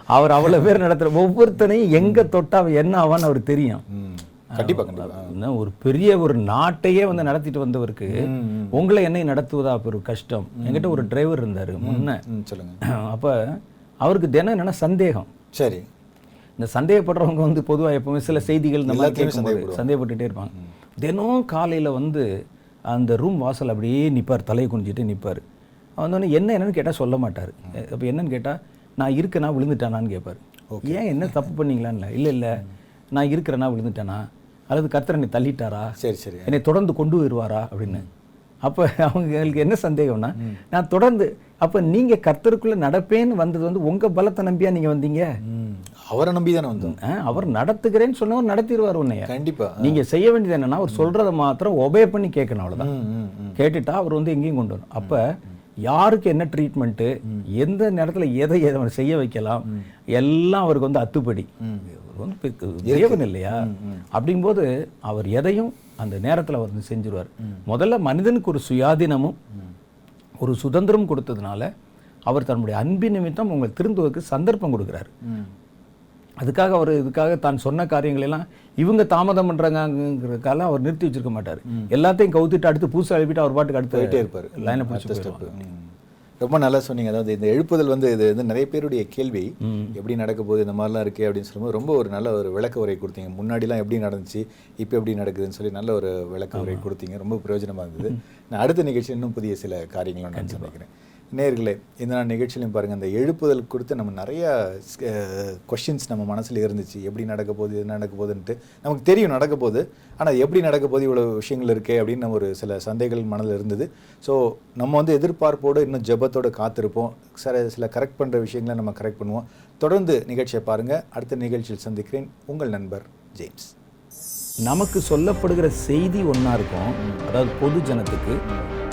அவர் அவ்வளவு பேர் நடத்துற ஒவ்வொருத்தனையும் எங்க தொட்டா என்ன ஆவான்னு அவருக்கு தெரியும். ம். கண்டிப்பா கண்டிப்பா. இன்னும் ஒரு பெரிய ஒரு நாட்டையே வந்து நடத்திட்டு வந்தவருக்கு உங்களை என்னை நடத்துவதா ஒரு கஷ்டம்? என்கிட்ட ஒரு டிரைவர் இருந்தாரு முன்ன. சொல்லுங்க. <clears throat> அப்ப அவருக்கு தினம் என்னன்னா சந்தேகம். சரி. இந்த சந்தேகப்படுறவங்க வந்து பொதுவா எப்பவுமே சில செய்திகள் கேட்கும்போது சந்தேகப்பட்டுட்டே இருப்பாங்க. தினம் காலையில வந்து அந்த ரூம் வாசல் அப்படியே நிப்பார் தலையை குனிஞ்சிட்டு நிப்பார். வந்தோடனே என்ன என்னன்னு கேட்டா சொல்ல மாட்டார். அப்போ என்னன்னு கேட்டா நான் இருக்கேனா விழுந்துட்டானான்னு கேட்பார் ஏன் என்ன தப்பு பண்ணீங்களான்னு இல்லை இல்லை. நான் இருக்கிறேனா விழுந்துட்டானா? அல்லது கர்த்தர் என்னை தள்ளிட்டாரா? சரி சரி. என்னை தொடர்ந்து கொண்டு வருவாரா? அப்படின்னு. அப்போ அவங்களுக்கு என்ன சந்தேகம்னா நான் தொடர்ந்து அப்போ நீங்க கர்த்தருக்குள்ள நடப்பேன்னு வந்தது வந்து உங்க பலத்தை நம்பியா நீங்க வந்தீங்க? அவரை நம்பி தானே வந்தோம். அவர் நடத்துகிறேன்னு சொன்னவர் நடத்திடுவார் உன்னைய. கண்டிப்பா. நீங்க செய்ய வேண்டியது என்னன்னா அவர் சொல்றதை மாத்திரம் ஒபே பண்ணி கேட்கணும் ம் கேட்டுட்டா அவர் வந்து எங்கேயும் கொண்டு வரும். அப்ப யாருக்கு என்ன ட்ரீட்மெண்ட்டு எந்த நேரத்துல எதை எதை செய்ய வைக்கலாம் எல்லாம் அவருக்கு வந்து அத்துப்படி. வந்து தேவன் இல்லையா? அப்படிங்கும்போது அவர் எதையும் அந்த நேரத்துல அவர் வந்து செஞ்சிருவார். முதல்ல மனிதனுக்கு ஒரு சுயாதீனமும் ஒரு சுதந்திரம் கொடுத்ததுனால அவர் தன்னுடைய அன்பின் நிமித்தம் உங்களை திருந்துவதற்கு சந்தர்ப்பம் கொடுக்குறாரு. அதுக்காக அவர் இதுக்காக தான் சொன்ன காரியங்கள் எல்லாம் இவங்க தாமதம் பண்றாங்கிறதுக்காக அவர் நிறுத்தி வச்சிருக்க மாட்டார். எல்லாத்தையும் கவுத்துட்டு அடுத்து பூசை எழுப்பிட்டு அவர் பாட்டுக்கு அடுத்து போயிட்டே இருப்பாரு. லைனை பிடிச்சி ரொம்ப நல்லா சொன்னீங்க. அதாவது இந்த எழுப்புதல் வந்து இது வந்து நிறைய பேருடைய கேள்வி. எப்படி நடக்க போகுது இந்த மாதிரிலாம் இருக்கே அப்படின்னு சொல்லும்போது ரொம்ப ஒரு நல்ல ஒரு விளக்க உரை கொடுத்தீங்க. முன்னாடிலாம் எப்படி நடந்துச்சு இப்போ எப்படி நடக்குதுன்னு சொல்லி நல்ல ஒரு விளக்க உரை கொடுத்தீங்க. ரொம்ப பிரயோஜனமா இருந்தது. நான் அடுத்த நிகழ்ச்சி இன்னும் புதிய சில காரியங்களை நான் சந்திக்கிறேன். நேர்களே இந்த நாள் நிகழ்ச்சியிலையும் பாருங்க அந்த எழுப்புதல் குறித்து நம்ம நிறைய கொஷின்ஸ் நம்ம மனசுல இருந்துச்சு. எப்படி நடக்க போகுது என்ன நடக்க போகுதுன்ட்டு நமக்கு தெரியும் நடக்க போகுது. ஆனால் எப்படி நடக்க போகுது இவ்வளோ விஷயங்கள் இருக்கே அப்படின்னு நம்ம ஒரு சில சந்தேகங்கள் மனதில் இருந்தது. ஸோ நம்ம வந்து எதிர்பார்ப்போடு இன்னும் ஜெபத்தோடு காத்திருப்போம். சில சில கரெக்ட் பண்ணுற விஷயங்களை நம்ம கரெக்ட் பண்ணுவோம். தொடர்ந்து நிகழ்ச்சியை பாருங்கள் அடுத்த நிகழ்ச்சியில் சந்திக்கிறேன். உங்கள் நண்பர் ஜேம்ஸ். நமக்கு சொல்லப்படுகிற செய்தி ஒண்ணா இருக்கும். அதாவது பொது ஜனத்துக்கு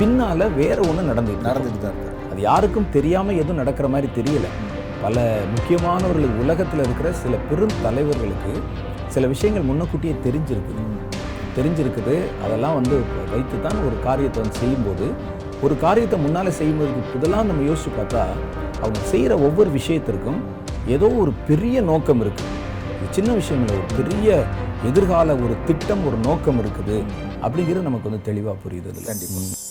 பின்னால வேற ஒண்ணு நடந்துட்டு நடந்துட்டு தான் அது யாருக்கும் தெரியாமல் எதுவும் நடக்கிற மாதிரி தெரியல. பல முக்கியமானவர்கள் உலகத்தில் இருக்கிற சில பெரும் தலைவர்களுக்கு சில விஷயங்கள் முன்னக்கூட்டியே தெரிஞ்சிருக்குது தெரிஞ்சிருக்குது. அதெல்லாம் வந்து வைத்து தான் ஒரு காரியத்தை வந்து செய்யும்போது ஒரு காரியத்தை முன்னால் செய்யும்போது இதெல்லாம் நம்ம யோசிச்சு பார்த்தா அவங்க செய்கிற ஒவ்வொரு விஷயத்திற்கும் ஏதோ ஒரு பெரிய நோக்கம் இருக்குது சின்ன விஷயங்கள் ஒரு பெரிய எதிர்கால ஒரு திட்டம் ஒரு நோக்கம் இருக்குது. அப்படிங்கிறது நமக்கு வந்து தெளிவாக புரியுது. கண்டிப்பாக